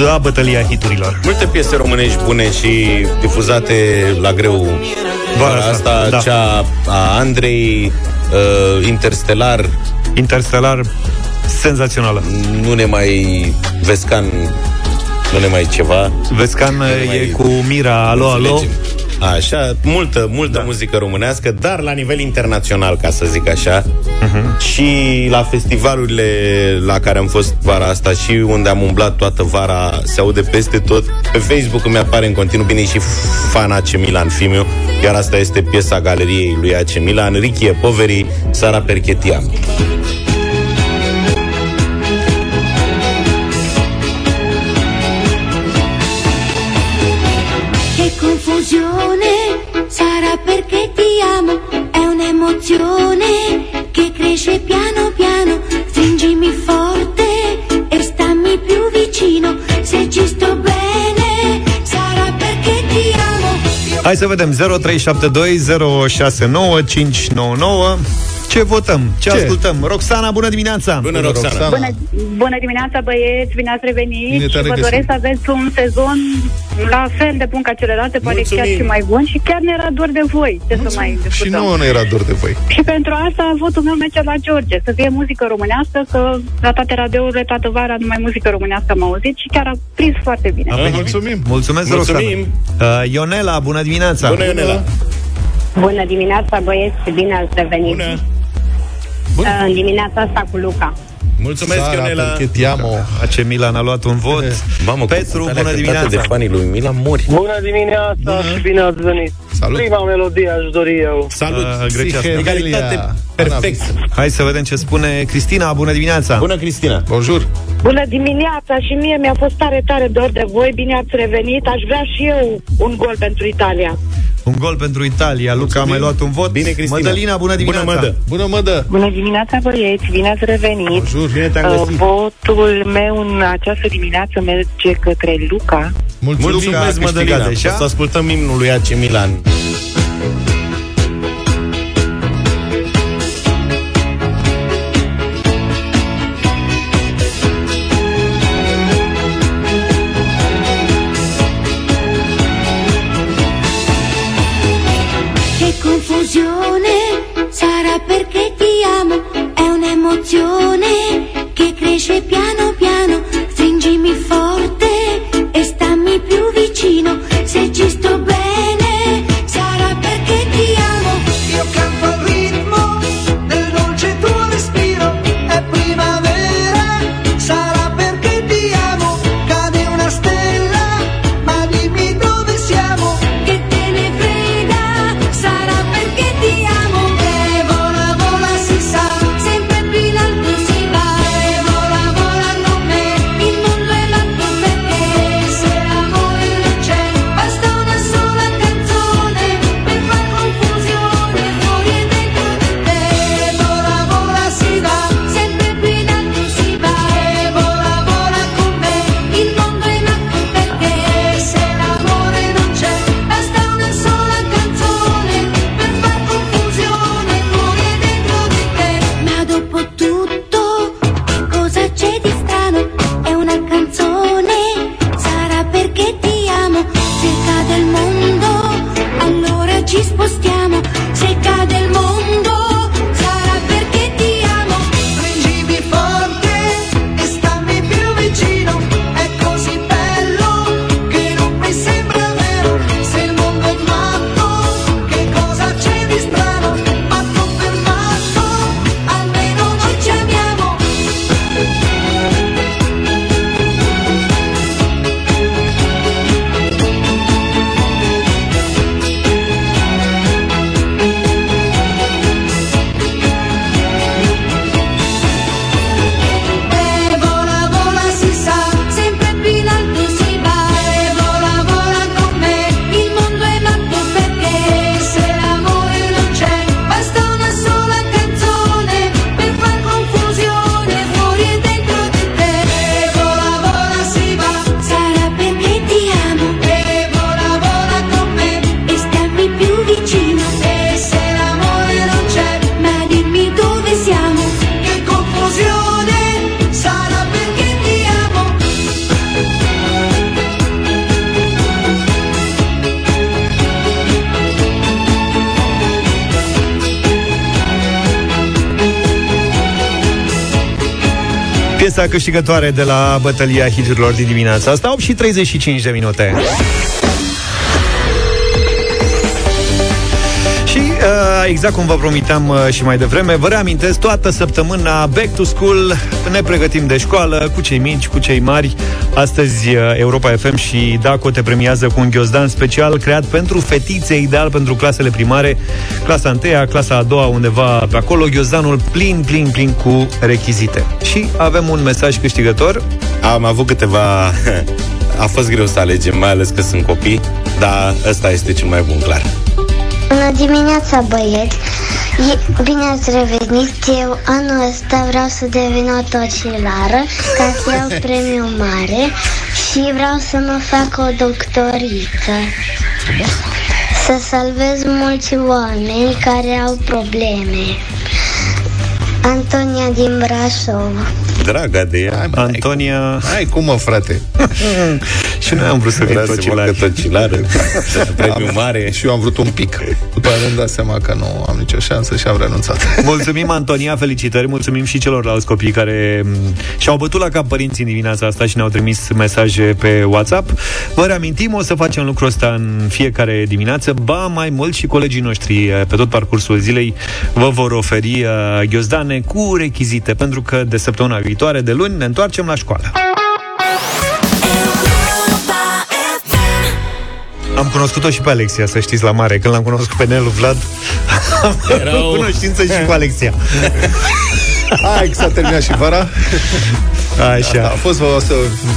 la bătălia hiturilor. Multe piese românești bune și difuzate la greu vara asta, da. cea a Andrei, uh, Interstellar, Interstellar, senzațională. nu ne mai Vescan, nu ne mai ceva. Vescan e cu Mira, alo, alo. Înțelegem. Așa, multă, multă da. muzică românească, dar la nivel internațional, ca să zic așa. Uh-huh. Și la festivalurile la care am fost vara asta și unde am umblat toată vara, se aude peste tot. Pe Facebook îmi apare în continuu bine și fan AC Milan Fimiu, iar asta este piesa galeriei lui AC Milan, Richie Poveri, Sara Perchetiam. Hai să vedem. 0372069599 Ce votăm? Ce, Ce? ascultăm? Roxana, bună dimineața! Bună, Roxana! Bună, bună dimineața, băieți, bine ați revenit Bine și te-am vă regăsit. doresc să aveți un sezon la fel de bun ca celelalte, poate Mulțumim. chiar și mai bun și chiar ne era dor de voi. Ce să mai Și discutăm. nu ne era dor de voi. Și pentru asta votul meu merge la George, să fie muzică românească, că la toate radiourile, toată vara, numai muzică românească am auzit și chiar a prins foarte bine. A venit Mulțumim. bine. Mulțumesc, Mulțumim. Roxana. Uh, Ionela, bună dimineața! Bună, Ionela! Bună dimineața, băieți, bine ați revenit. Bună! Bună. În dimineața asta cu Luca. Mulțumesc, Sara, Ionela! perché ti amo. AC Milan a luat un vot. Mamă, Petru, cu bună de dimineața! fanii lui Milan mori. Bună dimineața Bună. și bine ați venit. Salut. Prima melodie aș dori eu. Salut! Uh, grecească. Psihedelia. Egalitate perfect! Hai să vedem ce spune Cristina, bună dimineața! Bună, Cristina! Bonjour. Bună dimineața și mie mi-a fost tare, tare dor de voi, bine ați revenit, aș vrea și eu un gol pentru Italia. Un gol pentru Italia, Luca a mai luat un vot. Bine, Cristina. Mădălina, bună dimineața! Bună, Mădă! Bună, mădă. Bună dimineața, băieți, bine ați revenit. Bonjour. Bine te-am Uh, găsit! Votul meu în această dimineață merge către Luca. Mulțumim. Luca a Mulțumesc, câștigat Mădălina! deja. O să ascultăm imnul lui AC Milan. Piesa câștigătoare de la bătălia hiturilor din dimineața asta, 8 și 35 de minute. Și uh, exact cum vă promiteam uh, și mai devreme, vă reamintesc, toată săptămâna Back to School ne pregătim de școală cu cei mici, cu cei mari. Astăzi uh, Europa FM și DACO te premiază cu un ghiozdan special creat pentru fetițe, ideal pentru clasele primare, clasa 1 clasa a doua, undeva pe acolo, ghiozdanul plin, plin, plin cu rechizite. Și avem un mesaj câștigător. Am avut câteva... A fost greu să alegem, mai ales că sunt copii, dar ăsta este cel mai bun, clar. Bună dimineața, băieți! E- Bine ați revenit! Eu anul ăsta vreau să devin o tocilară ca să iau premiu mare și vreau să mă fac o doctoriță. Să salvez mulți oameni care au probleme. Antonia din Brașov. Draga de ea. Antonia... Hai, cum mă, frate? și noi am vrut să fim Vrea să tocilari. facă tocilară. Premiu mare. Și eu am vrut un pic. După aia mi-am dat seama că nu am nicio șansă și am renunțat. Mulțumim, Antonia, felicitări, mulțumim și celorlalți copii care m, și-au bătut la cap părinții în dimineața asta și ne-au trimis mesaje pe WhatsApp. Vă reamintim, o să facem lucrul ăsta în fiecare dimineață, ba mai mult și colegii noștri eh, pe tot parcursul zilei vă vor oferi uh, ghiozdane cu rechizite, pentru că de săptămâna viitoare, de luni, ne întoarcem la școală. Am cunoscut-o și pe Alexia, să știți, la mare. Când l-am cunoscut pe Nelu Vlad, am Erau- Erau... cunoștință și cu Alexia. Hai că s-a terminat și vara. Așa. A fost, o să...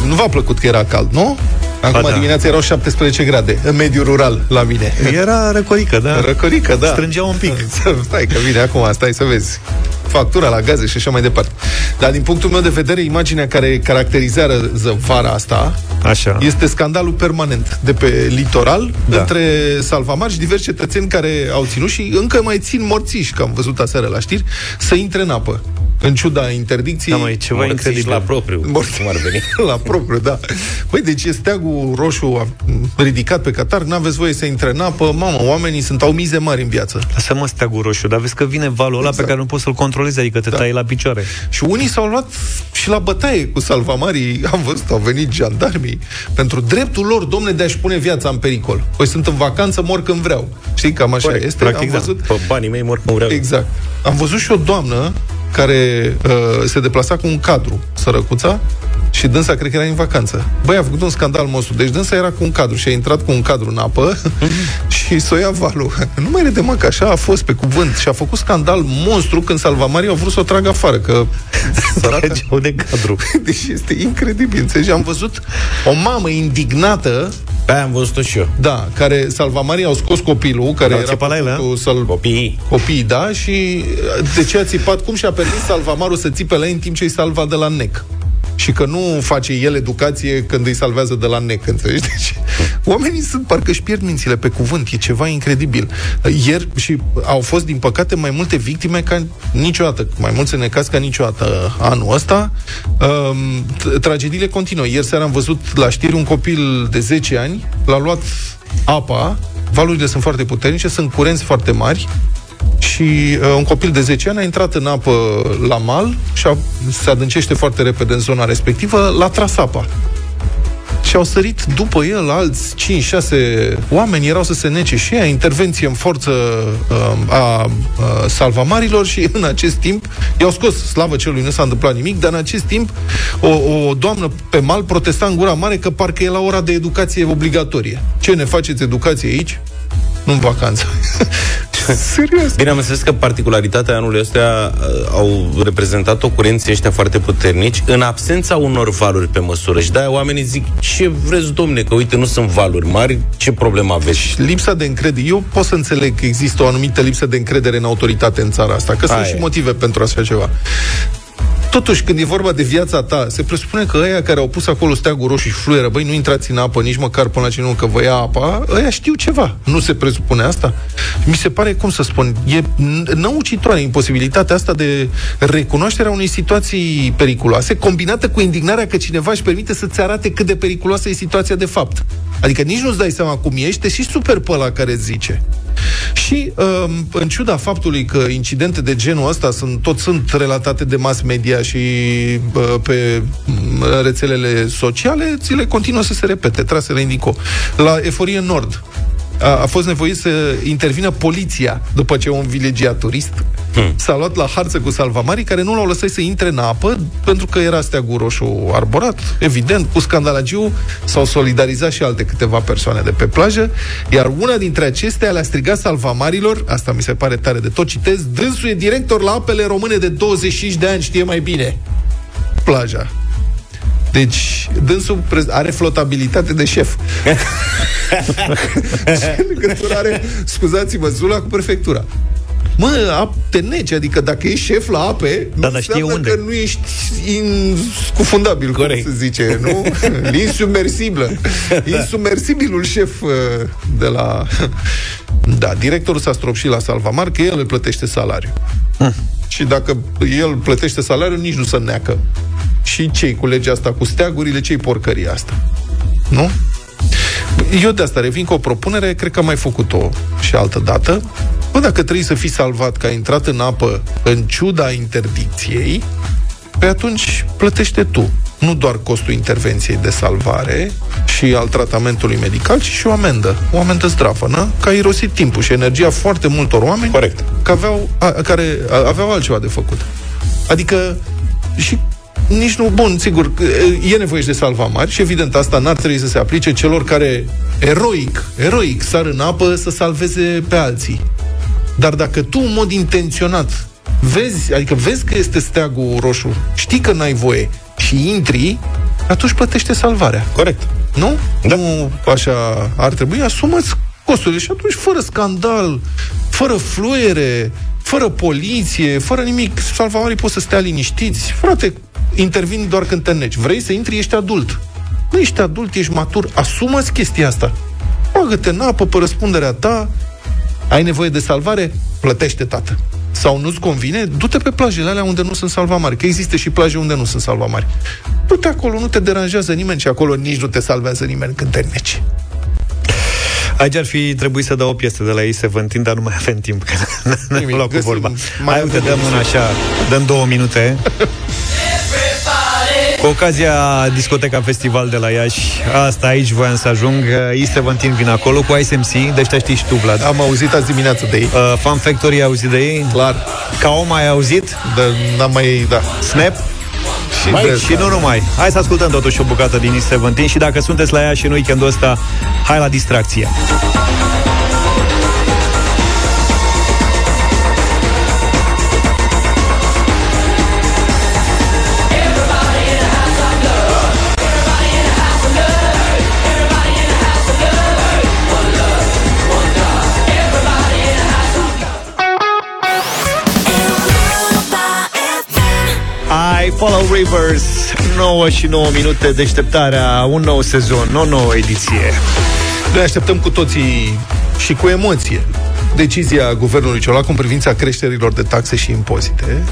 Nu v-a plăcut că era cald, nu? Acum Ba da. dimineața erau 17 grade în mediul rural la mine. Era răcorică, da. Răcorică, da. Strângea un pic. Stai că vine acum, stai să vezi. Factura la gaze și așa mai departe. Dar din punctul meu de vedere, imaginea care caracterizează vara asta Așa. este scandalul permanent de pe litoral Da. da. între salvamari și diversi cetățeni care au ținut și încă mai țin morțiși, că am văzut aseară la știri, să intre în apă. În ciuda interdicției. Da, mă, e ceva Morțiși incredibil. la propriu. Morți. Cum ar veni? La propriu, da. Băi, deci e steagul roșu a- ridicat pe Qatar, n-aveți voie să intre în apă, mamă, oamenii sunt au mize mari în viață. Lasă-mă steagul roșu, dar vezi că vine valul ăla pe care nu poți să-l controlezi, adică te da. tai la picioare. Și unii s-au luat și la bătaie cu salvamarii, am văzut, au venit jandarmii, pentru dreptul lor, domne, de a-și pune viața în pericol. Păi sunt în vacanță, mor când vreau. Știi, cam așa Corect, este. practic, am da. văzut, Pe banii mei mor cum vreau. Exact. Am văzut și o doamnă care uh, se deplasa cu un cadru, sărăcuța, și dânsa cred că era în vacanță. Băi, a făcut un scandal monstru. Deci dânsa era cu un cadru și a intrat cu un cadru în apă și s-o ia valul. Nu mai rede, mă, că așa a fost pe cuvânt. Și a făcut scandal monstru când salvamarii au vrut să o tragă afară, că săraca... Trăgeau de cadru. Deci este incredibil, înțelegi? Am văzut o mamă indignată Pe aia am văzut-o și eu. da, care salvamarii au scos copilul, care L-au era țipat la el, a? făcut să-l Copiii. Copii, da, și de ce a țipat, cum și-a permis salvamarul să țipe la ei în timp ce îi salva de la nec. Și că nu face el educație când îi salvează de la nec, înțelegi? Deci, oamenii sunt, parcă își pierd mințile pe cuvânt, e ceva incredibil. Ieri și au fost, din păcate, mai multe victime ca niciodată, mai mulți necaz ca niciodată anul ăsta. Um, t- tragediile continuă. Ieri seara am văzut la știri un copil de 10 ani, l-a luat apa, valurile sunt foarte puternice, sunt curenți foarte mari, și uh, un copil de 10 ani a intrat în apă la mal și a, se adâncește foarte repede în zona respectivă, l-a tras apa. Și au sărit după el alți 5-6 oameni, erau să se nece și ea, intervenție în forță uh, a uh, salvamarilor și în acest timp i-au scos, slavă celui, nu s-a întâmplat nimic, dar în acest timp o, o doamnă pe mal protesta în gura mare că parcă e la ora de educație obligatorie. Ce ne faceți educație aici? Nu în vacanță. Serios. Bine, am înțeles că particularitatea anului ăsta uh, au reprezentat-o curenții ăștia foarte puternici în absența unor valuri pe măsură. Și de-aia oamenii zic, ce vreți, domne, că uite, nu sunt valuri mari, ce problemă aveți? lipsa de încredere. Eu pot să înțeleg că există o anumită lipsă de încredere în autoritate în țara asta, că sunt Aia și e. motive pentru așa ceva. Totuși, când e vorba de viața ta, se presupune că ăia care au pus acolo steagul roșu și fluieră, băi, nu intrați în apă nici măcar până la ce nu că vă ia apa, ăia știu ceva. Nu se presupune asta? Mi se pare, cum să spun, e n- năucitoare imposibilitatea asta de recunoașterea unei situații periculoase, combinată cu indignarea că cineva își permite să-ți arate cât de periculoasă e situația de fapt. Adică nici nu-ți dai seama cum ești, te și super pe ăla care îți zice. Și um, în ciuda faptului că incidente de genul ăsta sunt, tot sunt relatate de mass media și uh, pe mm, rețelele sociale, ți le continuă să se repete, trasele indico. La Eforie Nord, a, a fost nevoit să intervină poliția după ce un vilegiaturist hmm. s-a luat la harță cu salvamarii care nu l-au lăsat să intre în apă pentru că era steagul roșu arborat. Evident, cu scandalagiu s-au solidarizat și alte câteva persoane de pe plajă, iar una dintre acestea le-a strigat salvamarilor, asta mi se pare tare de tot, citez, dânsul e director la apele române de 25 de ani, știe mai bine plaja. Deci, dânsul are flotabilitate de șef. Ce legătură are, scuzați-mă, Zula cu prefectura? Mă, te neci, adică dacă ești șef la ape, da, dar știe unde. că nu ești inscufundabil, Corect. cum se zice, nu? Insubmersibilă. Insubmersibilul șef uh, de la... Da, directorul s-a stropșit la Salvamar că el îl plătește salariu. Hm. Și dacă el plătește salariul, nici nu se neacă. Și cei cu legea asta cu steagurile, cei porcăria asta. Nu? Eu de asta revin cu o propunere, cred că am mai făcut-o și altă dată. Bă, dacă trebuie să fii salvat că ai intrat în apă în ciuda interdicției, pe atunci plătește tu. Nu doar costul intervenției de salvare și al tratamentului medical, ci și o amendă. O amendă zdravănă, că a irosit timpul și energia foarte multor oameni Corect. Că aveau, a, care a, aveau altceva de făcut. Adică și nici nu, bun, sigur, e nevoie și de salvamari și evident asta n-ar trebui să se aplice celor care eroic, eroic sar în apă să salveze pe alții. Dar dacă tu în mod intenționat vezi, adică vezi că este steagul roșu, știi că n-ai voie și intri, atunci plătește salvarea. Corect. Nu? Da. Nu așa ar trebui, asumați costurile și atunci fără scandal, fără fluiere, fără poliție, fără nimic, salvamarii pot să stea liniștiți. Frate, intervin doar când te neci. Vrei să intri, ești adult. Nu ești adult, ești matur, asumă-ți chestia asta. Bagă-te în apă pe răspunderea ta, ai nevoie de salvare, plătește, tată. Sau nu-ți convine, du-te pe plajele alea unde nu sunt salvamari, că există și plaje unde nu sunt salvamari. Du-te acolo, nu te deranjează nimeni și acolo nici nu te salvează nimeni când te neci. Aici ar fi trebuit să dau o piesă de la ei Seventeen, dar nu mai avem timp, că ne-am luat cu vorba. Hai, uite, dăm una așa, dăm două minute. Cu ocazia Discoteca Festival de la Iași, asta aici voiam să ajung, E17 vin acolo cu ISMC, deci te știi și tu, Vlad. Am auzit azi dimineață de ei. Uh, Fan Factory, ai auzit de ei? Clar. Ca om ai auzit? De, n-am mai, da. Snap? Și, mai, și nu numai. Hai să ascultăm totuși o bucată din E17 și dacă sunteți la ea și în weekendul ăsta, hai la distracție. I Follow Rivers 9 și 9 minute deșteptarea Un nou sezon, o nouă ediție Noi așteptăm cu toții și cu emoție decizia guvernului Ciolacu în privința creșterilor de taxe și impozite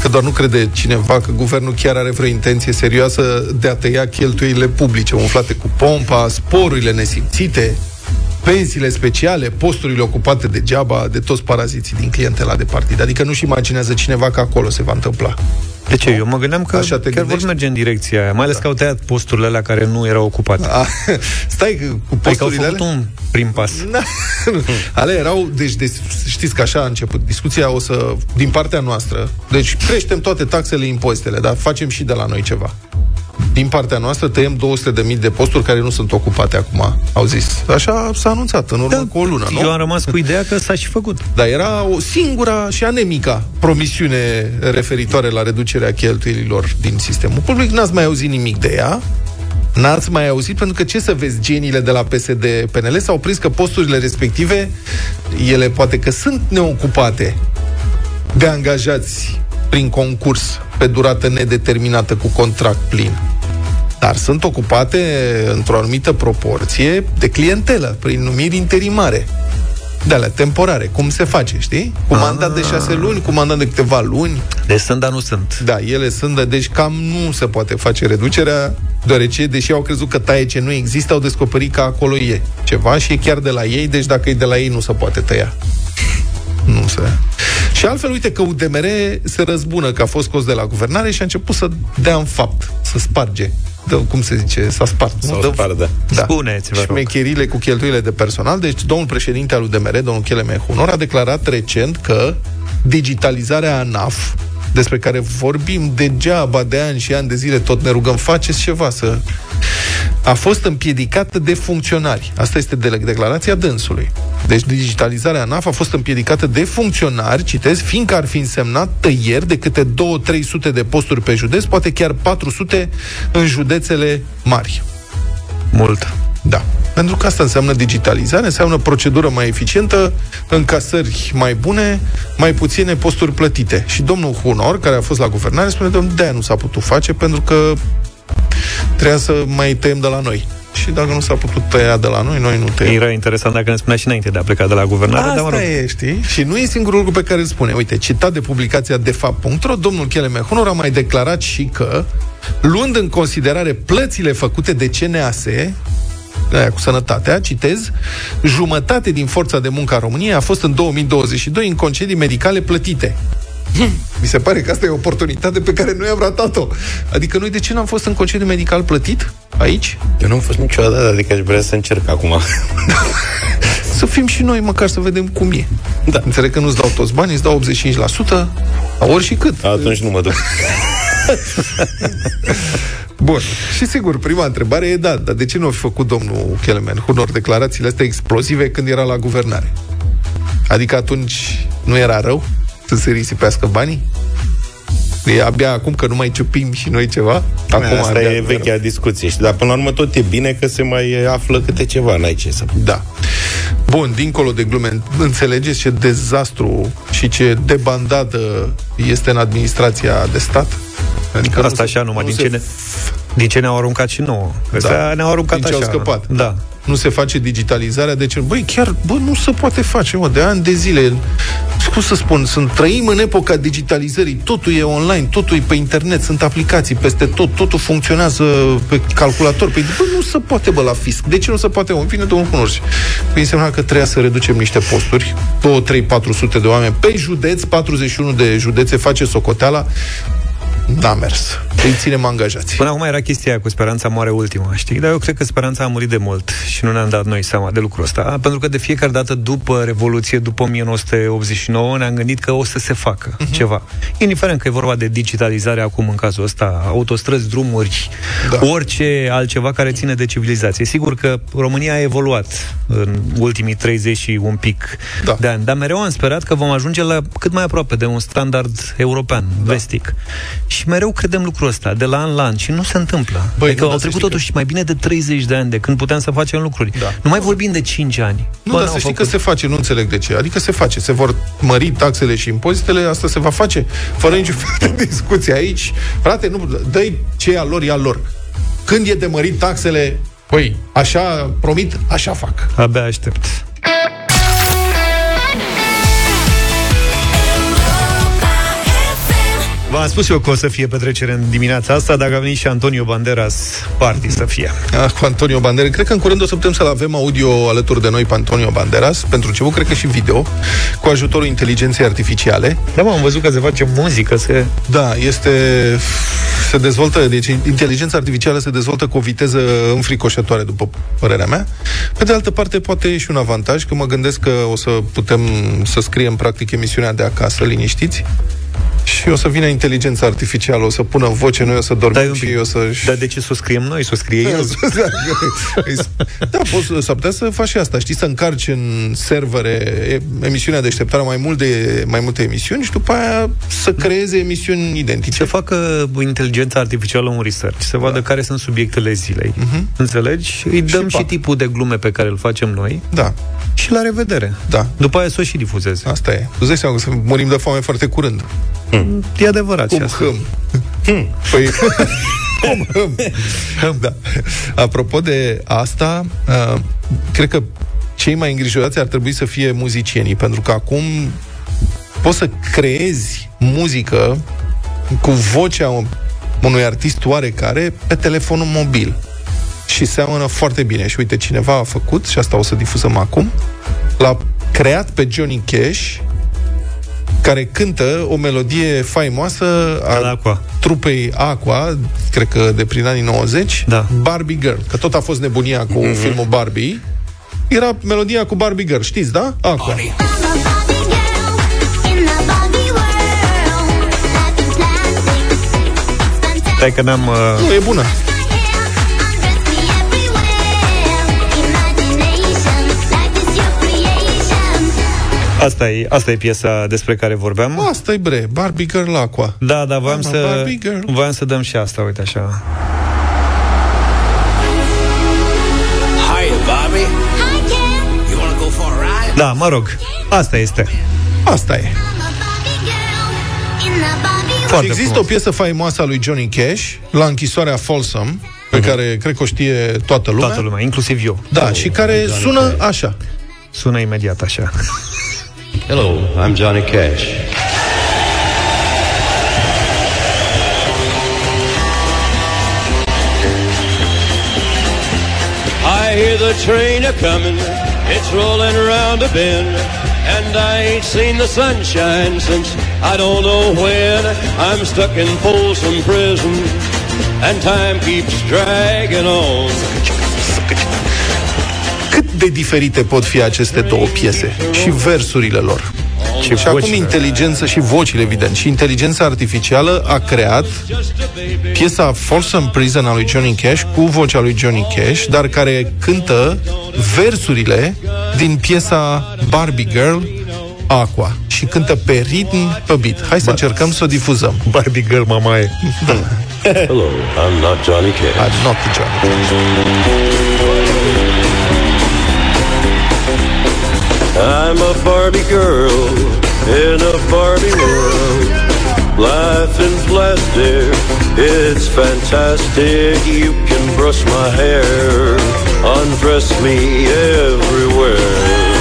că doar nu crede cineva că guvernul chiar are vreo intenție serioasă de a tăia cheltuielile publice umflate cu pompa, sporurile nesimțite, pensiile speciale, posturile ocupate degeaba de toți paraziții din clientela de partid. Adică nu-și imaginează cineva că acolo se va întâmpla. De ce? Eu mă gândeam că Așa te chiar gândești? vor merge în direcția aia, mai ales că au tăiat posturile alea care nu erau ocupate. A, stai, cu posturile adică au făcut un prim pas. Na, ale erau, deci, deci, știți că așa a început discuția, o să, din partea noastră, deci creștem toate taxele, impozitele, dar facem și de la noi ceva din partea noastră tăiem 200.000 de posturi care nu sunt ocupate acum, au zis. Așa s-a anunțat în urmă da, cu o lună, nu? Eu am rămas cu ideea că s-a și făcut. Dar era o singura și anemica promisiune referitoare la reducerea cheltuielilor din sistemul public. N-ați mai auzit nimic de ea. N-ați mai auzit, pentru că ce să vezi, geniile de la PSD-PNL s-au prins că posturile respective, ele poate că sunt neocupate de angajați prin concurs pe durată nedeterminată cu contract plin. Dar sunt ocupate într-o anumită proporție de clientelă, prin numiri interimare. de alea temporare. Cum se face, știi? Cu mandat de șase luni, cu mandat de câteva luni. Deci sunt, dar nu sunt. Da, ele sunt, dar deci cam nu se poate face reducerea, deoarece, deși au crezut că taie ce nu există, au descoperit că acolo e ceva și e chiar de la ei, deci dacă e de la ei, nu se poate tăia. Nu se... Și altfel, uite că UDMR se răzbună că a fost scos de la guvernare și a început să dea în fapt, să sparge. Dă, cum se zice, s-a spart. nu? Sau Dă- spar, da. da. Spuneți, vă rog. șmecherile cu cheltuielile de personal. Deci, domnul președinte al UDMR, domnul Cheleme Hunor, a declarat recent că digitalizarea ANAF, despre care vorbim degeaba de ani și ani de zile, tot ne rugăm, faceți ceva să... A fost împiedicată de funcționari. Asta este de- declarația dânsului. Deci digitalizarea ANAF a fost împiedicată de funcționari, citez, fiindcă ar fi însemnat tăieri de câte 2-300 de posturi pe județ, poate chiar 400 în județele mari. Mult. Da. Pentru că asta înseamnă digitalizare, înseamnă procedură mai eficientă, încasări mai bune, mai puține posturi plătite. Și domnul Hunor, care a fost la guvernare, spune, domnul, de nu s-a putut face pentru că trebuia să mai tăiem de la noi. Și dacă nu s-a putut tăia de la noi, noi nu tăiem. Era interesant dacă ne spunea și înainte de a pleca de la guvernare, Asta dar mă rog. e, știi? Și nu e singurul lucru pe care îl spune. Uite, citat de publicația defapt.ro, domnul Cheleme Hunor a mai declarat și că, luând în considerare plățile făcute de CNAS, aia cu sănătatea, citez, jumătate din forța de muncă a României a fost în 2022 în concedii medicale plătite. Mi se pare că asta e o oportunitate pe care noi am ratat-o. Adică noi de ce n-am fost în concediu medical plătit aici? Eu nu am fost niciodată, adică aș vrea să încerc acum. Să fim și noi, măcar să vedem cum e. Da. Înțeleg că nu-ți dau toți banii, îți dau 85%, ori și cât. Atunci nu mă duc. Bun. Și sigur, prima întrebare e da, dar de ce nu a făcut domnul Kelemen Hunor declarațiile astea explozive când era la guvernare? Adică atunci nu era rău să se risipească banii? E abia acum că nu mai ciupim și noi ceva? Acum Asta abia e vechea discuție. Și, dar până la urmă tot e bine că se mai află câte ceva, n-ai ce să... Da. Bun, dincolo de glume, înțelegeți ce dezastru și ce debandadă este în administrația de stat? Adică Asta așa numai, din ce, ne, din ce ne-au aruncat și nouă. Da. Ne-au aruncat din ce așa. au scăpat. Da. Nu se face digitalizarea, deci, băi, chiar, bă, nu se poate face, mă, de ani de zile. Cum să spun, sunt, trăim în epoca digitalizării, totul e online, totul e pe internet, sunt aplicații peste tot, totul funcționează pe calculator. Păi, bă, nu se poate, bă, la fisc. De ce nu se poate? În fine, domnul cunoști. Păi înseamnă că trebuia să reducem niște posturi, 2, 3, 400 de oameni pe județ, 41 de județe, face socoteala, N-a mers. Îi ținem angajați. Până acum era chestia aia cu speranța moare ultima, știi? Dar eu cred că speranța a murit de mult și nu ne-am dat noi seama de lucrul ăsta. Pentru că de fiecare dată după Revoluție, după 1989, ne-am gândit că o să se facă Mhm. uh-huh. ceva. Indiferent că e vorba de digitalizare acum în cazul ăsta, autostrăzi, drumuri, da. orice altceva care ține de civilizație. Sigur că România a evoluat în ultimii 30 și un pic da. de ani, dar mereu am sperat că vom ajunge la cât mai aproape de un standard european, da. vestic. Și mereu credem lucrul ăsta, de la an la an, și nu se întâmplă. Băi, adică nu, au dar să trecut știi totuși mai bine de 30 de ani de când puteam să facem lucruri. Da. Nu mai vorbim de 5 ani. Nu, Bă, dar să știi făcut. că se face, nu înțeleg de ce. Adică se face, se vor mări taxele și impozitele, asta se va face, fără niciun fel de discuție aici. Frate, nu, dă ce e al lor, e al lor. Când e de mărit taxele, păi, așa promit, așa fac. Abia aștept. V-am spus eu că o să fie petrecere în dimineața asta, dacă a venit și Antonio Banderas, party să fie. Ah, cu Antonio Banderas. Cred că în curând o să putem să-l avem audio alături de noi pe Antonio Banderas, pentru început, cred că și video, cu ajutorul inteligenței artificiale. Da, mă, am văzut că se face muzică, se... Da, este... se dezvoltă, deci inteligența artificială se dezvoltă cu o viteză înfricoșătoare, după părerea mea. Pe de altă parte, poate e și un avantaj, că mă gândesc că o să putem să scriem, practic, emisiunea de acasă, liniștiți, și o să vină inteligența artificială, o să pună voce, noi o să dormim da, și o să... Dar de ce să o scriem noi, să o scrie el? da, poți, s-ar putea să faci și asta, știi, să încarci în servere emisiunea deșteptare mai, mult de, mai multe emisiuni și după aia să creeze emisiuni identice. Să facă inteligența artificială un research, să vadă da. care sunt subiectele zilei. Uh-huh. Înțelegi? Îi dăm și, și tipul de glume pe care îl facem noi. Da. Și la revedere. Da. După aia să o și difuzeze. Asta e. Tu dai seama că să murim de foame foarte curând. Hmm. E adevărat Cum și asta. hâm. Hmm. Păi, cum hâm. hâm. Da. Apropo de asta, uh, cred că cei mai îngrijorați ar trebui să fie muzicienii, pentru că acum poți să creezi muzică cu vocea unui artist oarecare pe telefonul mobil. Și seamănă foarte bine. Și uite, cineva a făcut, și asta o să difuzăm acum, l-a creat pe Johnny Cash, care cântă o melodie faimoasă a Aqua. trupei Aqua, cred că de prin anii 90, Da. Barbie Girl, că tot a fost nebunia cu Mhm. filmul Barbie. Era melodia cu Barbie Girl, știți, da? Aqua. Stai că n-am... Uh... Nu, e bună. Asta e, asta e piesa despre care vorbeam. Asta e bre, Barbie Girl Aqua. Da, da, voiam Mama, să, Barbie girl. voiam să dăm și asta, uite așa. Hiya, Bobby. You wanna go for a ride? Da, mă rog, asta este. Asta e. Foarte Există frumos. o piesă faimoasă a lui Johnny Cash la închisoarea Folsom, pe care cred că o știe toată lumea. Toată lumea, inclusiv eu. Da, și care sună așa. Sună imediat așa. Hello, I'm Johnny Cash. I hear the train a coming, it's rolling around a bend, and I ain't seen the sunshine since I don't know when. I'm stuck in Folsom Prison, and time keeps dragging on. Cât de diferite pot fi aceste două piese și versurile lor. Și, și acum inteligența și vocile, evident, și inteligența artificială a creat piesa Folsom Prison a lui Johnny Cash cu vocea lui Johnny Cash, dar care cântă versurile din piesa Barbie Girl Aqua și cântă pe ritm, pe beat. Hai să încercăm să o difuzăm. Barbie Girl, mamaie. Hello, I'm not Johnny Cash. I'm not Johnny I'm a Barbie girl in a Barbie world. Life in plastic, it's fantastic. You can brush my hair, undress me everywhere.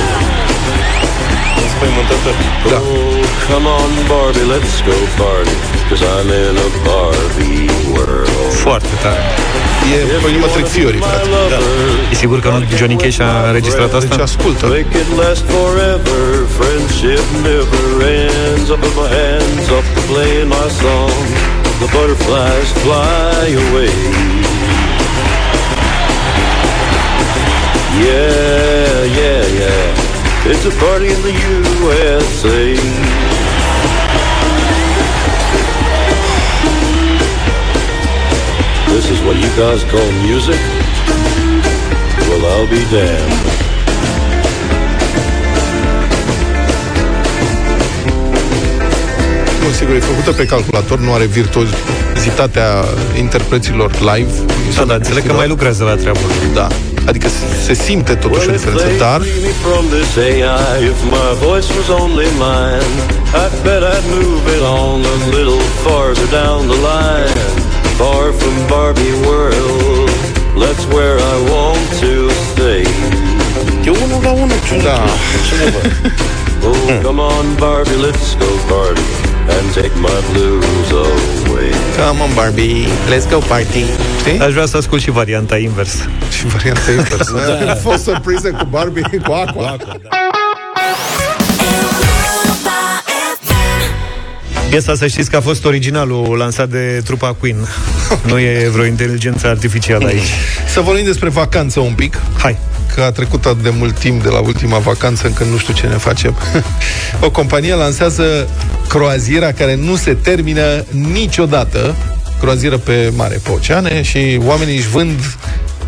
Da. Oh, come on, Barbie, let's go party. Cause I'm in a Barbie world. Foarte tare. E, păi mă trec fiorii, frate. Da. E sigur că nu Johnny Cash a înregistrat asta? Deci ascultă. Make it last forever. Friendship never ends. Up in my hands, up to playing my song. The butterflies fly away. Yeah, yeah, yeah. It's a party in the USA. This is what you guys call music? Well, I'll be damned. Nu, sigur, e făcută pe calculator, nu are virtuozitatea interpreților live. Da, da, înțeleg că mai lucrează la treabă. Da. Adică se simte totuși o diferență, dar free me from this AI, if my voice was only mine, I'd bet I'd move it on a little farther down the line. Far from Barbie world, that's where I want to stay. E unul la unul, ce Da. Oh, come on, Barbie, let's go party and take my blues away. Come on, Barbie, let's go party. Știi? Aș vrea să ascult și varianta invers. Și varianta inversă. da. A fost surpriză cu Barbie, cu Aqua. Piesa, să știți că a fost originalul lansat de trupa Queen. Nu e vreo inteligență artificială aici. Să vorbim despre vacanță un pic. Hai. Că a trecut atât de mult timp de la ultima vacanță încât nu știu ce ne facem. O companie lansează croaziera care nu se termină niciodată. Croazieră pe mare, pe oceane și oamenii își vând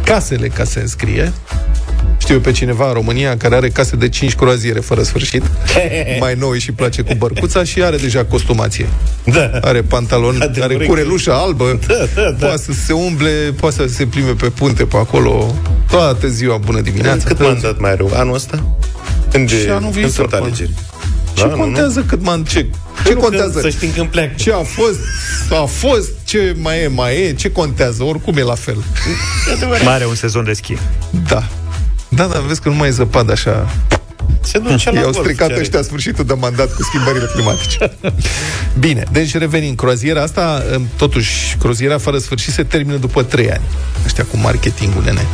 casele ca să se înscrie. Știu eu pe cineva în România care are case de 5 croaziere fără sfârșit, mai nou și place cu bărcuța și are deja costumație. Da. Are pantalon, are Adevărat. curelușă albă, Da, da, da. poate să se umble, poate să se plimbe pe punte pe acolo, toată ziua, bună dimineața. Cât mandat mai are anul ăsta? Când, Și e- anul când viitor, sunt până- alegeri? Ce Da, nu, contează cât man... Ce, ce Nu, contează? când- să știm când pleacă. Ce a fost, a fost, ce mai e, mai e, ce contează? Oricum e la fel. Mai are un sezon de schi. Da. Da, da, vezi că nu mai e zăpadă așa. Se duce la I-au golf, stricat ce ăștia sfârșitul de mandat cu schimbările climatice. Bine, deci revenim. Croaziera asta, totuși, croaziera fără sfârșit se termină după 3 ani. Ăștia cu marketingul, nene.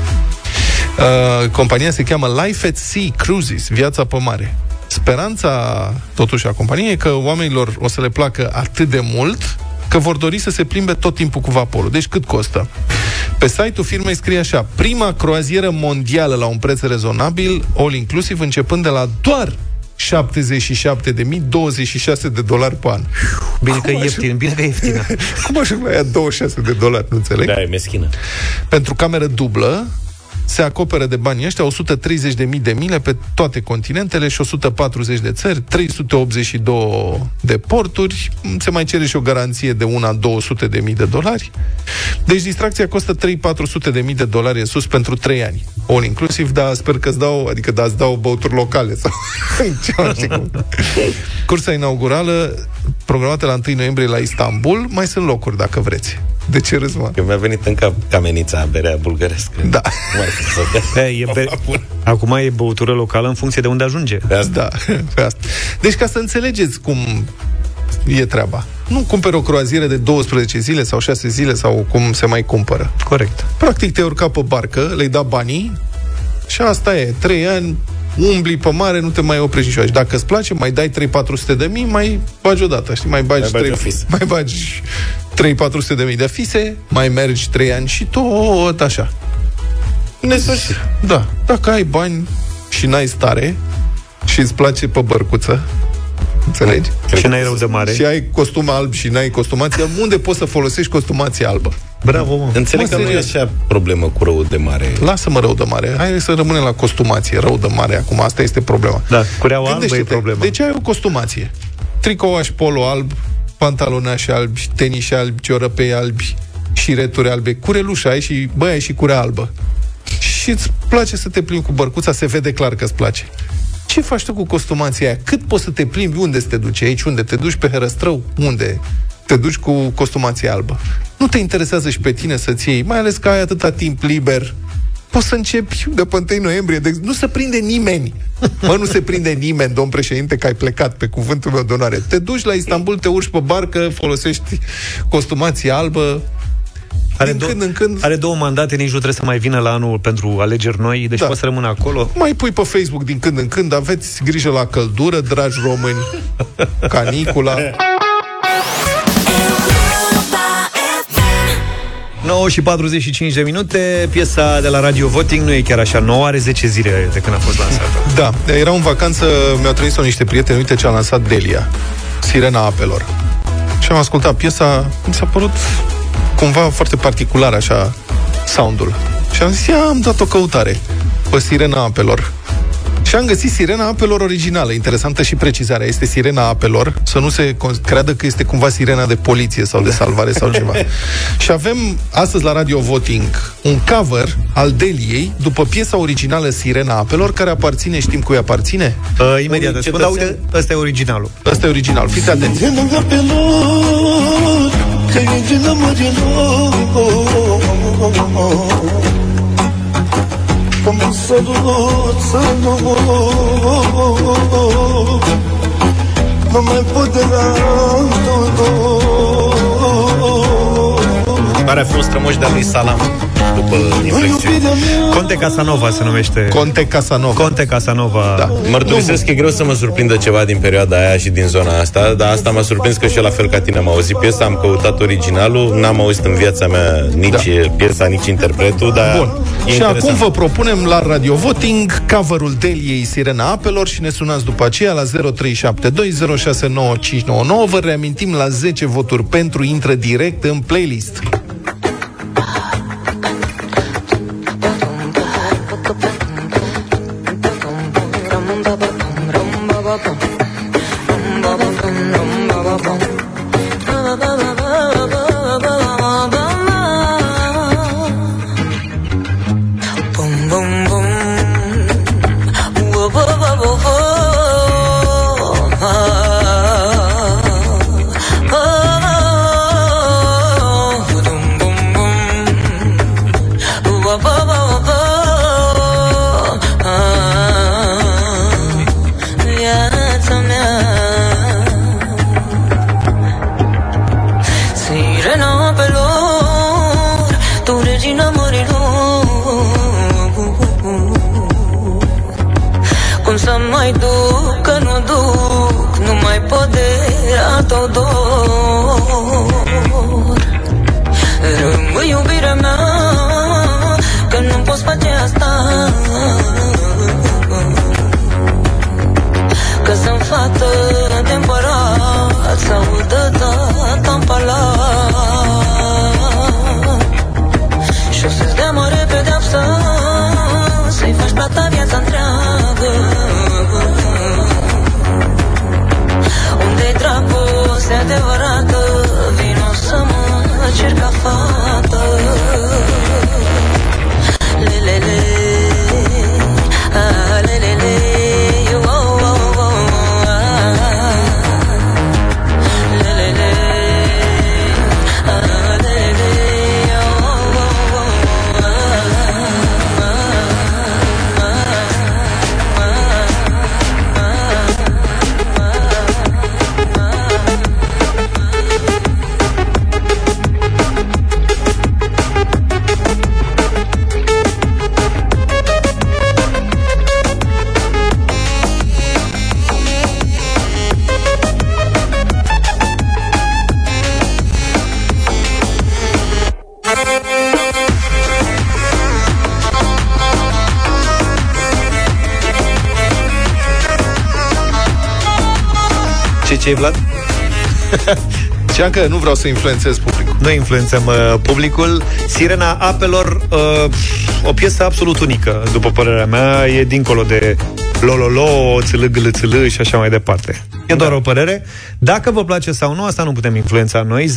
Uh, compania se cheamă Life at Sea Cruises, viața pe mare. Speranța, totuși, a companiei e că oamenilor o să le placă atât de mult că vor dori să se plimbe tot timpul cu vaporul. Deci cât costă? Pe site-ul firmei scrie așa, prima croazieră mondială la un preț rezonabil, all inclusiv, începând de la doar 77.026 de dolari pe an. Bine că e ieftin, bine că e ieftină. Cum ajung la ea 26 de dolari, nu înțeleg? Da, e meschină. Pentru cameră dublă, se acoperă de banii ăștia 130.000 de mile pe toate continentele și 140 de țări, 382 de porturi, se mai cere și o garanție de una 200 de mii de dolari. Deci distracția costă 3-400 de mii de dolari în sus pentru 3 ani. All inclusiv, dar sper că îți dau, adică da, îți dau băuturi locale sau ceva, știi cum. Cursa inaugurală programată la 1 noiembrie la Istanbul, mai sunt locuri dacă vreți. De ce râzi, mă? Că mi-a venit în cap camenița, berea bulgărească. Da. Cum ar fi să bea? E, e be... Acum e băutură locală în funcție de unde ajunge. Pe asta. Da, pe asta. Deci ca să înțelegeți cum e treaba. Nu cumperi o croazieră de 12 zile sau 6 zile sau cum se mai cumpără. Corect. Practic te urca pe barcă, le-ai dat banii și asta e. 3 ani, umbli pe mare, nu te mai oprești niciodată. Și dacă îți place, mai dai 3-400 de mii, mai bagi odată, știi? Mai bagi, Mai bagi 3, o fisă. mai bagi 3-400 de mii de fise, mai mergi 3 ani și tot așa. Nesfârșit. Da. Dacă ai bani și n-ai stare și îți place pe bărcuță, înțelegi? Și n-ai rău de mare. Și ai costum alb și n-ai costumație, unde poți să folosești costumație albă? Bravo, mă. Înțeleg Mă, că nu e serios. așa problemă cu rău de mare. Lasă-mă rău de mare. Hai să rămânem la costumație. Rău de mare acum. Asta este problema. Da, cureaua albă e Gândește-te, problema. De ce ai o costumație? Tricouaș polo alb, pantalonași albi, teniși albi, ciorăpei albi, șireturi albe, curelușa ai și, bă, ai și curea albă. Și îți place să te plimbi cu bărcuța, se vede clar că îți place. Ce faci tu cu costumația aia? Cât poți să te plimbi? Unde să te duci? Aici unde? Te duci pe Herăstrău? Unde? Te duci cu costumația albă. Nu te interesează și pe tine să-ți iei, mai ales că ai atâta timp liber poți să începi de pe 1 noiembrie. De, nu se prinde nimeni. Mă, nu se prinde nimeni, domn președinte, că ai plecat pe cuvântul meu de onoare. Te duci la Istanbul, te urci pe barcă, folosești costumație albă, Are, din dou- când în când are două mandate, nici nu trebuie să mai vină la anul pentru alegeri noi, deci Da. poate să rămână acolo. mai pui pe Facebook din când în când, aveți grijă la căldură, dragi români, canicula. 9 și 45 de minute, piesa de la Radio Voting nu e chiar așa nouă, are 10 zile de când a fost lansată. Da, era în vacanță, mi-au trimis-o niște prieteni, uite ce a lansat Delia, Sirena Apelor. Și am ascultat piesa, mi s-a părut cumva foarte particular așa soundul. Și am zis, ia, am dat o căutare pe Sirena Apelor. Și am găsit Sirena Apelor originală, interesantă și precizarea. Este Sirena Apelor, să nu se con- creadă că este cumva sirena de poliție sau de salvare sau ceva. și avem astăzi la Radio Voting un cover al Deliei după piesa originală Sirena Apelor, care aparține, știm cui aparține? Uh, imediat Unui îți spun, dar cetățean- uite, ăsta e originalul. Ăsta e original, fiți atenți. Nu mai pot de la Care a fost strămoși de-a lui Salam după inflexiune. Conte Casanova se numește. Conte Casanova. Conte Casanova. Da. Mărturisesc că e greu să mă surprindă ceva din perioada aia și din zona asta, dar asta m-a surprins că și eu la fel ca tine am auzit piesa, am căutat originalul, n-am auzit în viața mea nici da. piesa, nici interpretul, dar Bun. e Și interesant. acum vă propunem la Radio Voting coverul Deliei Sirena Apelor și ne sunați după aceea la 0372069599. Vă reamintim la 10 voturi pentru intră direct în playlist. Ce ce Vlad? Ceam că nu vreau să influențez publicul. Noi influențăm uh, publicul. Sirena Apelor, uh, o piesă absolut unică, după părerea mea, e dincolo de lololo, țâlâ, gâlâ, țâlâ și așa mai departe. E doar o părere. Dacă vă place sau nu, asta nu putem influența noi. 0372069599.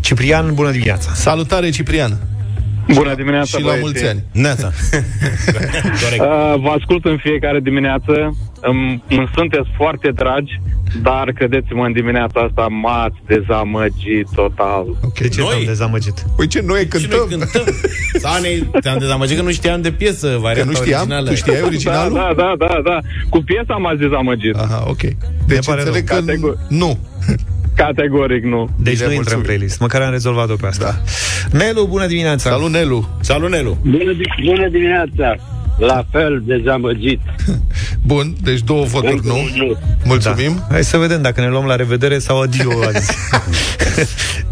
Ciprian, bună dimineața! Salutare, Ciprian! Bună dimineața, Și la băieții. mulți ani. Neața. Uh, vă ascult în fiecare dimineață. Îmi, îmi sunteți foarte dragi, dar credeți-mă, în dimineața asta m-ați dezamăgit total. De ce te-am dezamăgit? Păi ce, noi cântăm? Și noi cântăm. Sane, te-am dezamăgit că nu știam de piesă, varianta nu știam? originală. Tu știai originalul? Da, da, da, da, da. Cu piesa m-ați dezamăgit. Aha, ok. Deci pare înțeleg că Categor- nu. Categoric nu. Deci Bine, nu intră în mulțumim. playlist. Măcar am rezolvat-o pe asta. Da. Nelu, bună dimineața! Salut, Nelu! Salut, Nelu! Bună, di- bună dimineața! La fel, dezamăgit. Bun, deci două voturi nu. Mulțumim. Da. Hai să vedem dacă ne luăm la revedere sau adio azi.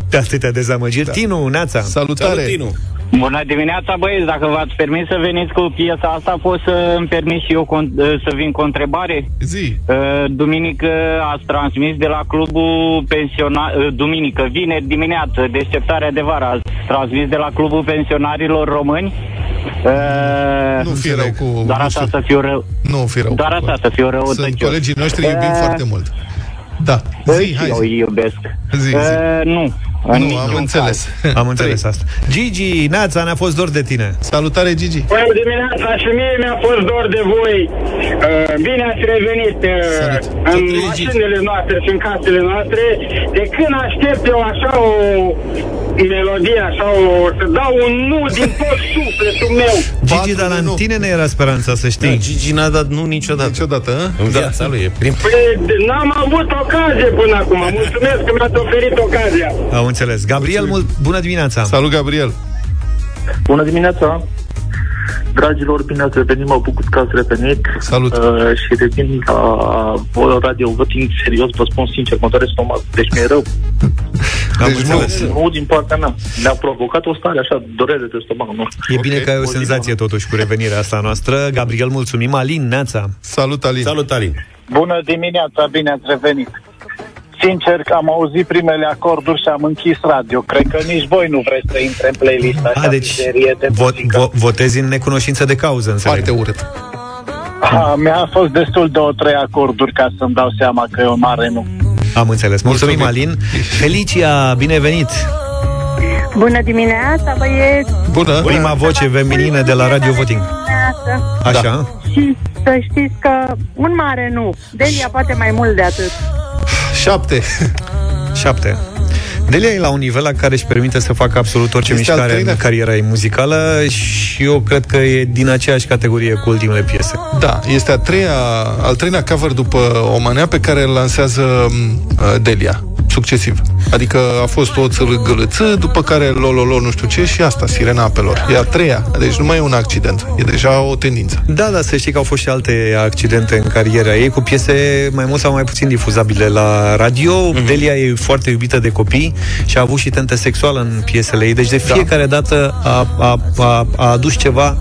de atâtea dezamăgiri. Da. Tinu, Neața! Salutare! Salut, Tinu! Bună dimineața, băieți! Dacă v-ați permis să veniți cu piesa asta, pot să îmi permis și eu con- să vin cu o întrebare? Zi. Uh, Duminică ați transmis de la clubul pensionar... uh, Duminică, vineri dimineață, deșteptarea de vară, ați transmis de la clubul pensionarilor români? Uh, Nu fi rău cu... Doar nu așa știu. să fiu rău. Nu fi rău. Doar așa să fiu rău. Sunt colegii noștri, îi iubim foarte mult. Da. Zi, hai eu zi. îi iubesc. Zi, zi. Uh, nu. În Nu, niciun am caz. înțeles. Am înțeles asta. Gigi, Neața, ne-a fost dor de tine. Salutare, Gigi. Bună dimineața și mie mi-a fost dor de voi. Uh, bine ați revenit uh, în mașinile noastre și în casele noastre. De când aștept eu așa o melodie, așa o, să dau un nu din tot sufletul meu. Gigi, dar la tine ne era speranța, să știi. Da, Gigi n-a dat nu niciodată. Niciodată, hă? În viața lui, e prim. Păi, n-am avut ocazie până acum. Mulțumesc că mi-ați oferit ocazia. Am înțeles. Gabriel, mult, bună dimineața! Salut, Gabriel! Bună dimineața! Dragilor, bine ați revenit, mă bucur că ați revenit. Salut! Uh, și revin la o radio voting serios, vă spun sincer, mă doare stomac, deci mi-e rău. Am Deci înțeles. Nu din partea mea. Mi-a provocat o stare așa, durere de stomac, nu știu. E bine că ai o senzație totuși cu revenirea asta noastră. Gabriel, mulțumim. Alin, Neața. Salut, Alin! Salut, Alin! Bună dimineața, bine ați revenit. Sincer, că am auzit primele acorduri și am închis radio. Cred că nici voi nu vreți să intre în playlist așa A, deci serie de vo- vo- votezi în necunoștință de cauză, înțeleg. Foarte urât. Ha, mi-a fost destul de o trei acorduri ca să-mi dau seama că e un mare nu. Am înțeles. Mulțumim, Mulțumim. Alin. Felicia, binevenit! Bună dimineața, băieți! Bună! Prima voce feminină de la Radio Voting. Dimineața. Așa? Și să știți că un mare nu. Delia poate mai mult de atât. Șapte. Șapte. Delia e la un nivel la care își permite să facă absolut orice Este al mișcare treilea- în cariera ei muzicală și eu cred că e din aceeași categorie cu ultimele piese. Da, este a treia, al treilea cover după Omanea pe care îl lansează m, uh, Delia. Succesiv. Adică a fost o țâlâgălăță, după care lololo nu știu ce și asta, sirena apelor. E a treia, deci nu mai e un accident, e deja o tendință. Da, da, să știi că au fost și alte accidente în cariera ei cu piese mai mult sau mai puțin difuzabile la radio. Mm-hmm. Delia e foarte iubită de copii și a avut și tente sexuală în piesele ei. Deci de fiecare da. dată a, a, a, a adus ceva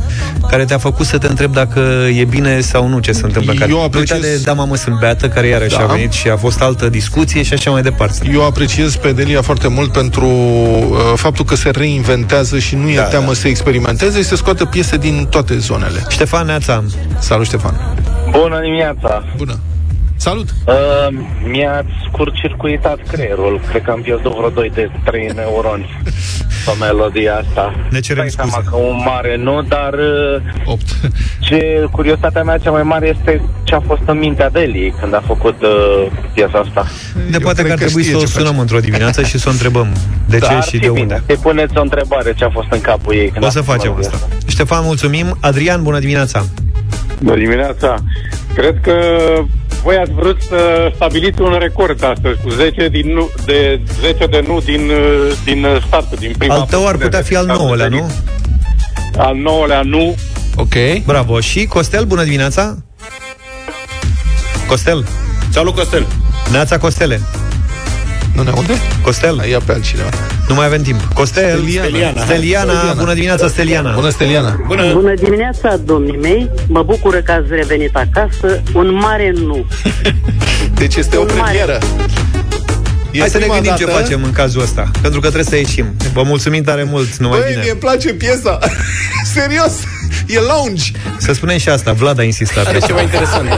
care te-a făcut să te întrebi dacă e bine sau nu ce se întâmplă. Eu apreciez... Uita de Da, mamă, sunt beată, care iarăși da. a venit și a fost altă discuție și așa mai departe. Eu apreciez pe Delia foarte mult pentru uh, faptul că se reinventează și nu e da, teamă da. să experimenteze și să scoată piese din toate zonele. Ștefan Neața. Salut, Ștefan. Bună dimineața! Bună! Salut! Uh, mi-ați scurt-circuitat creierul. Cred că am pierdut vreo 2 de 3 neuroni pe melodia asta. Ne cerem Dai scuze. seama că un mare nu, dar... Uh, 8. ce curiozitatea mea cea mai mare este ce a fost în mintea Deli când a făcut uh, piesa asta. De poate că ar trebui să o sunăm într-o dimineață și să o întrebăm de ce Dar și fi de unde. bine. Să-i puneți o întrebare ce a fost în capul ei. Când O a să făcut facem melodia asta. Ștefan, mulțumim. Adrian, bună dimineața! Bună dimineața! Cred că voi ați vrut să stabiliți un record astăzi cu 10, din nu, de, 10 de nu din, uh, din start, din prima Al tău ar putea fi al nouălea, nu? Al nouălea nu. Ok. Bravo. Și Costel, bună dimineața! Costel. Salut, Costel! Neața Costele. Nu ne aude? Costel. Ia pe altcineva. Nu mai avem timp. Costel. Steliana. Steliana. Steliana. Steliana. Bună dimineața, Steliana. Bună, Steliana. Bună! Bună dimineața, domnii mei! Mă bucur că ați revenit acasă. Un mare nu. Deci este o Un mare. premieră. E Hai să ne prima gândim ce dată- facem în cazul ăsta. Pentru că trebuie să ieșim. Vă mulțumim tare mult. Numai Băi, bine. mie îmi place piesa. Serios. E lounge. Să spunem și asta. Vlad a insistat. Are ceva interesant.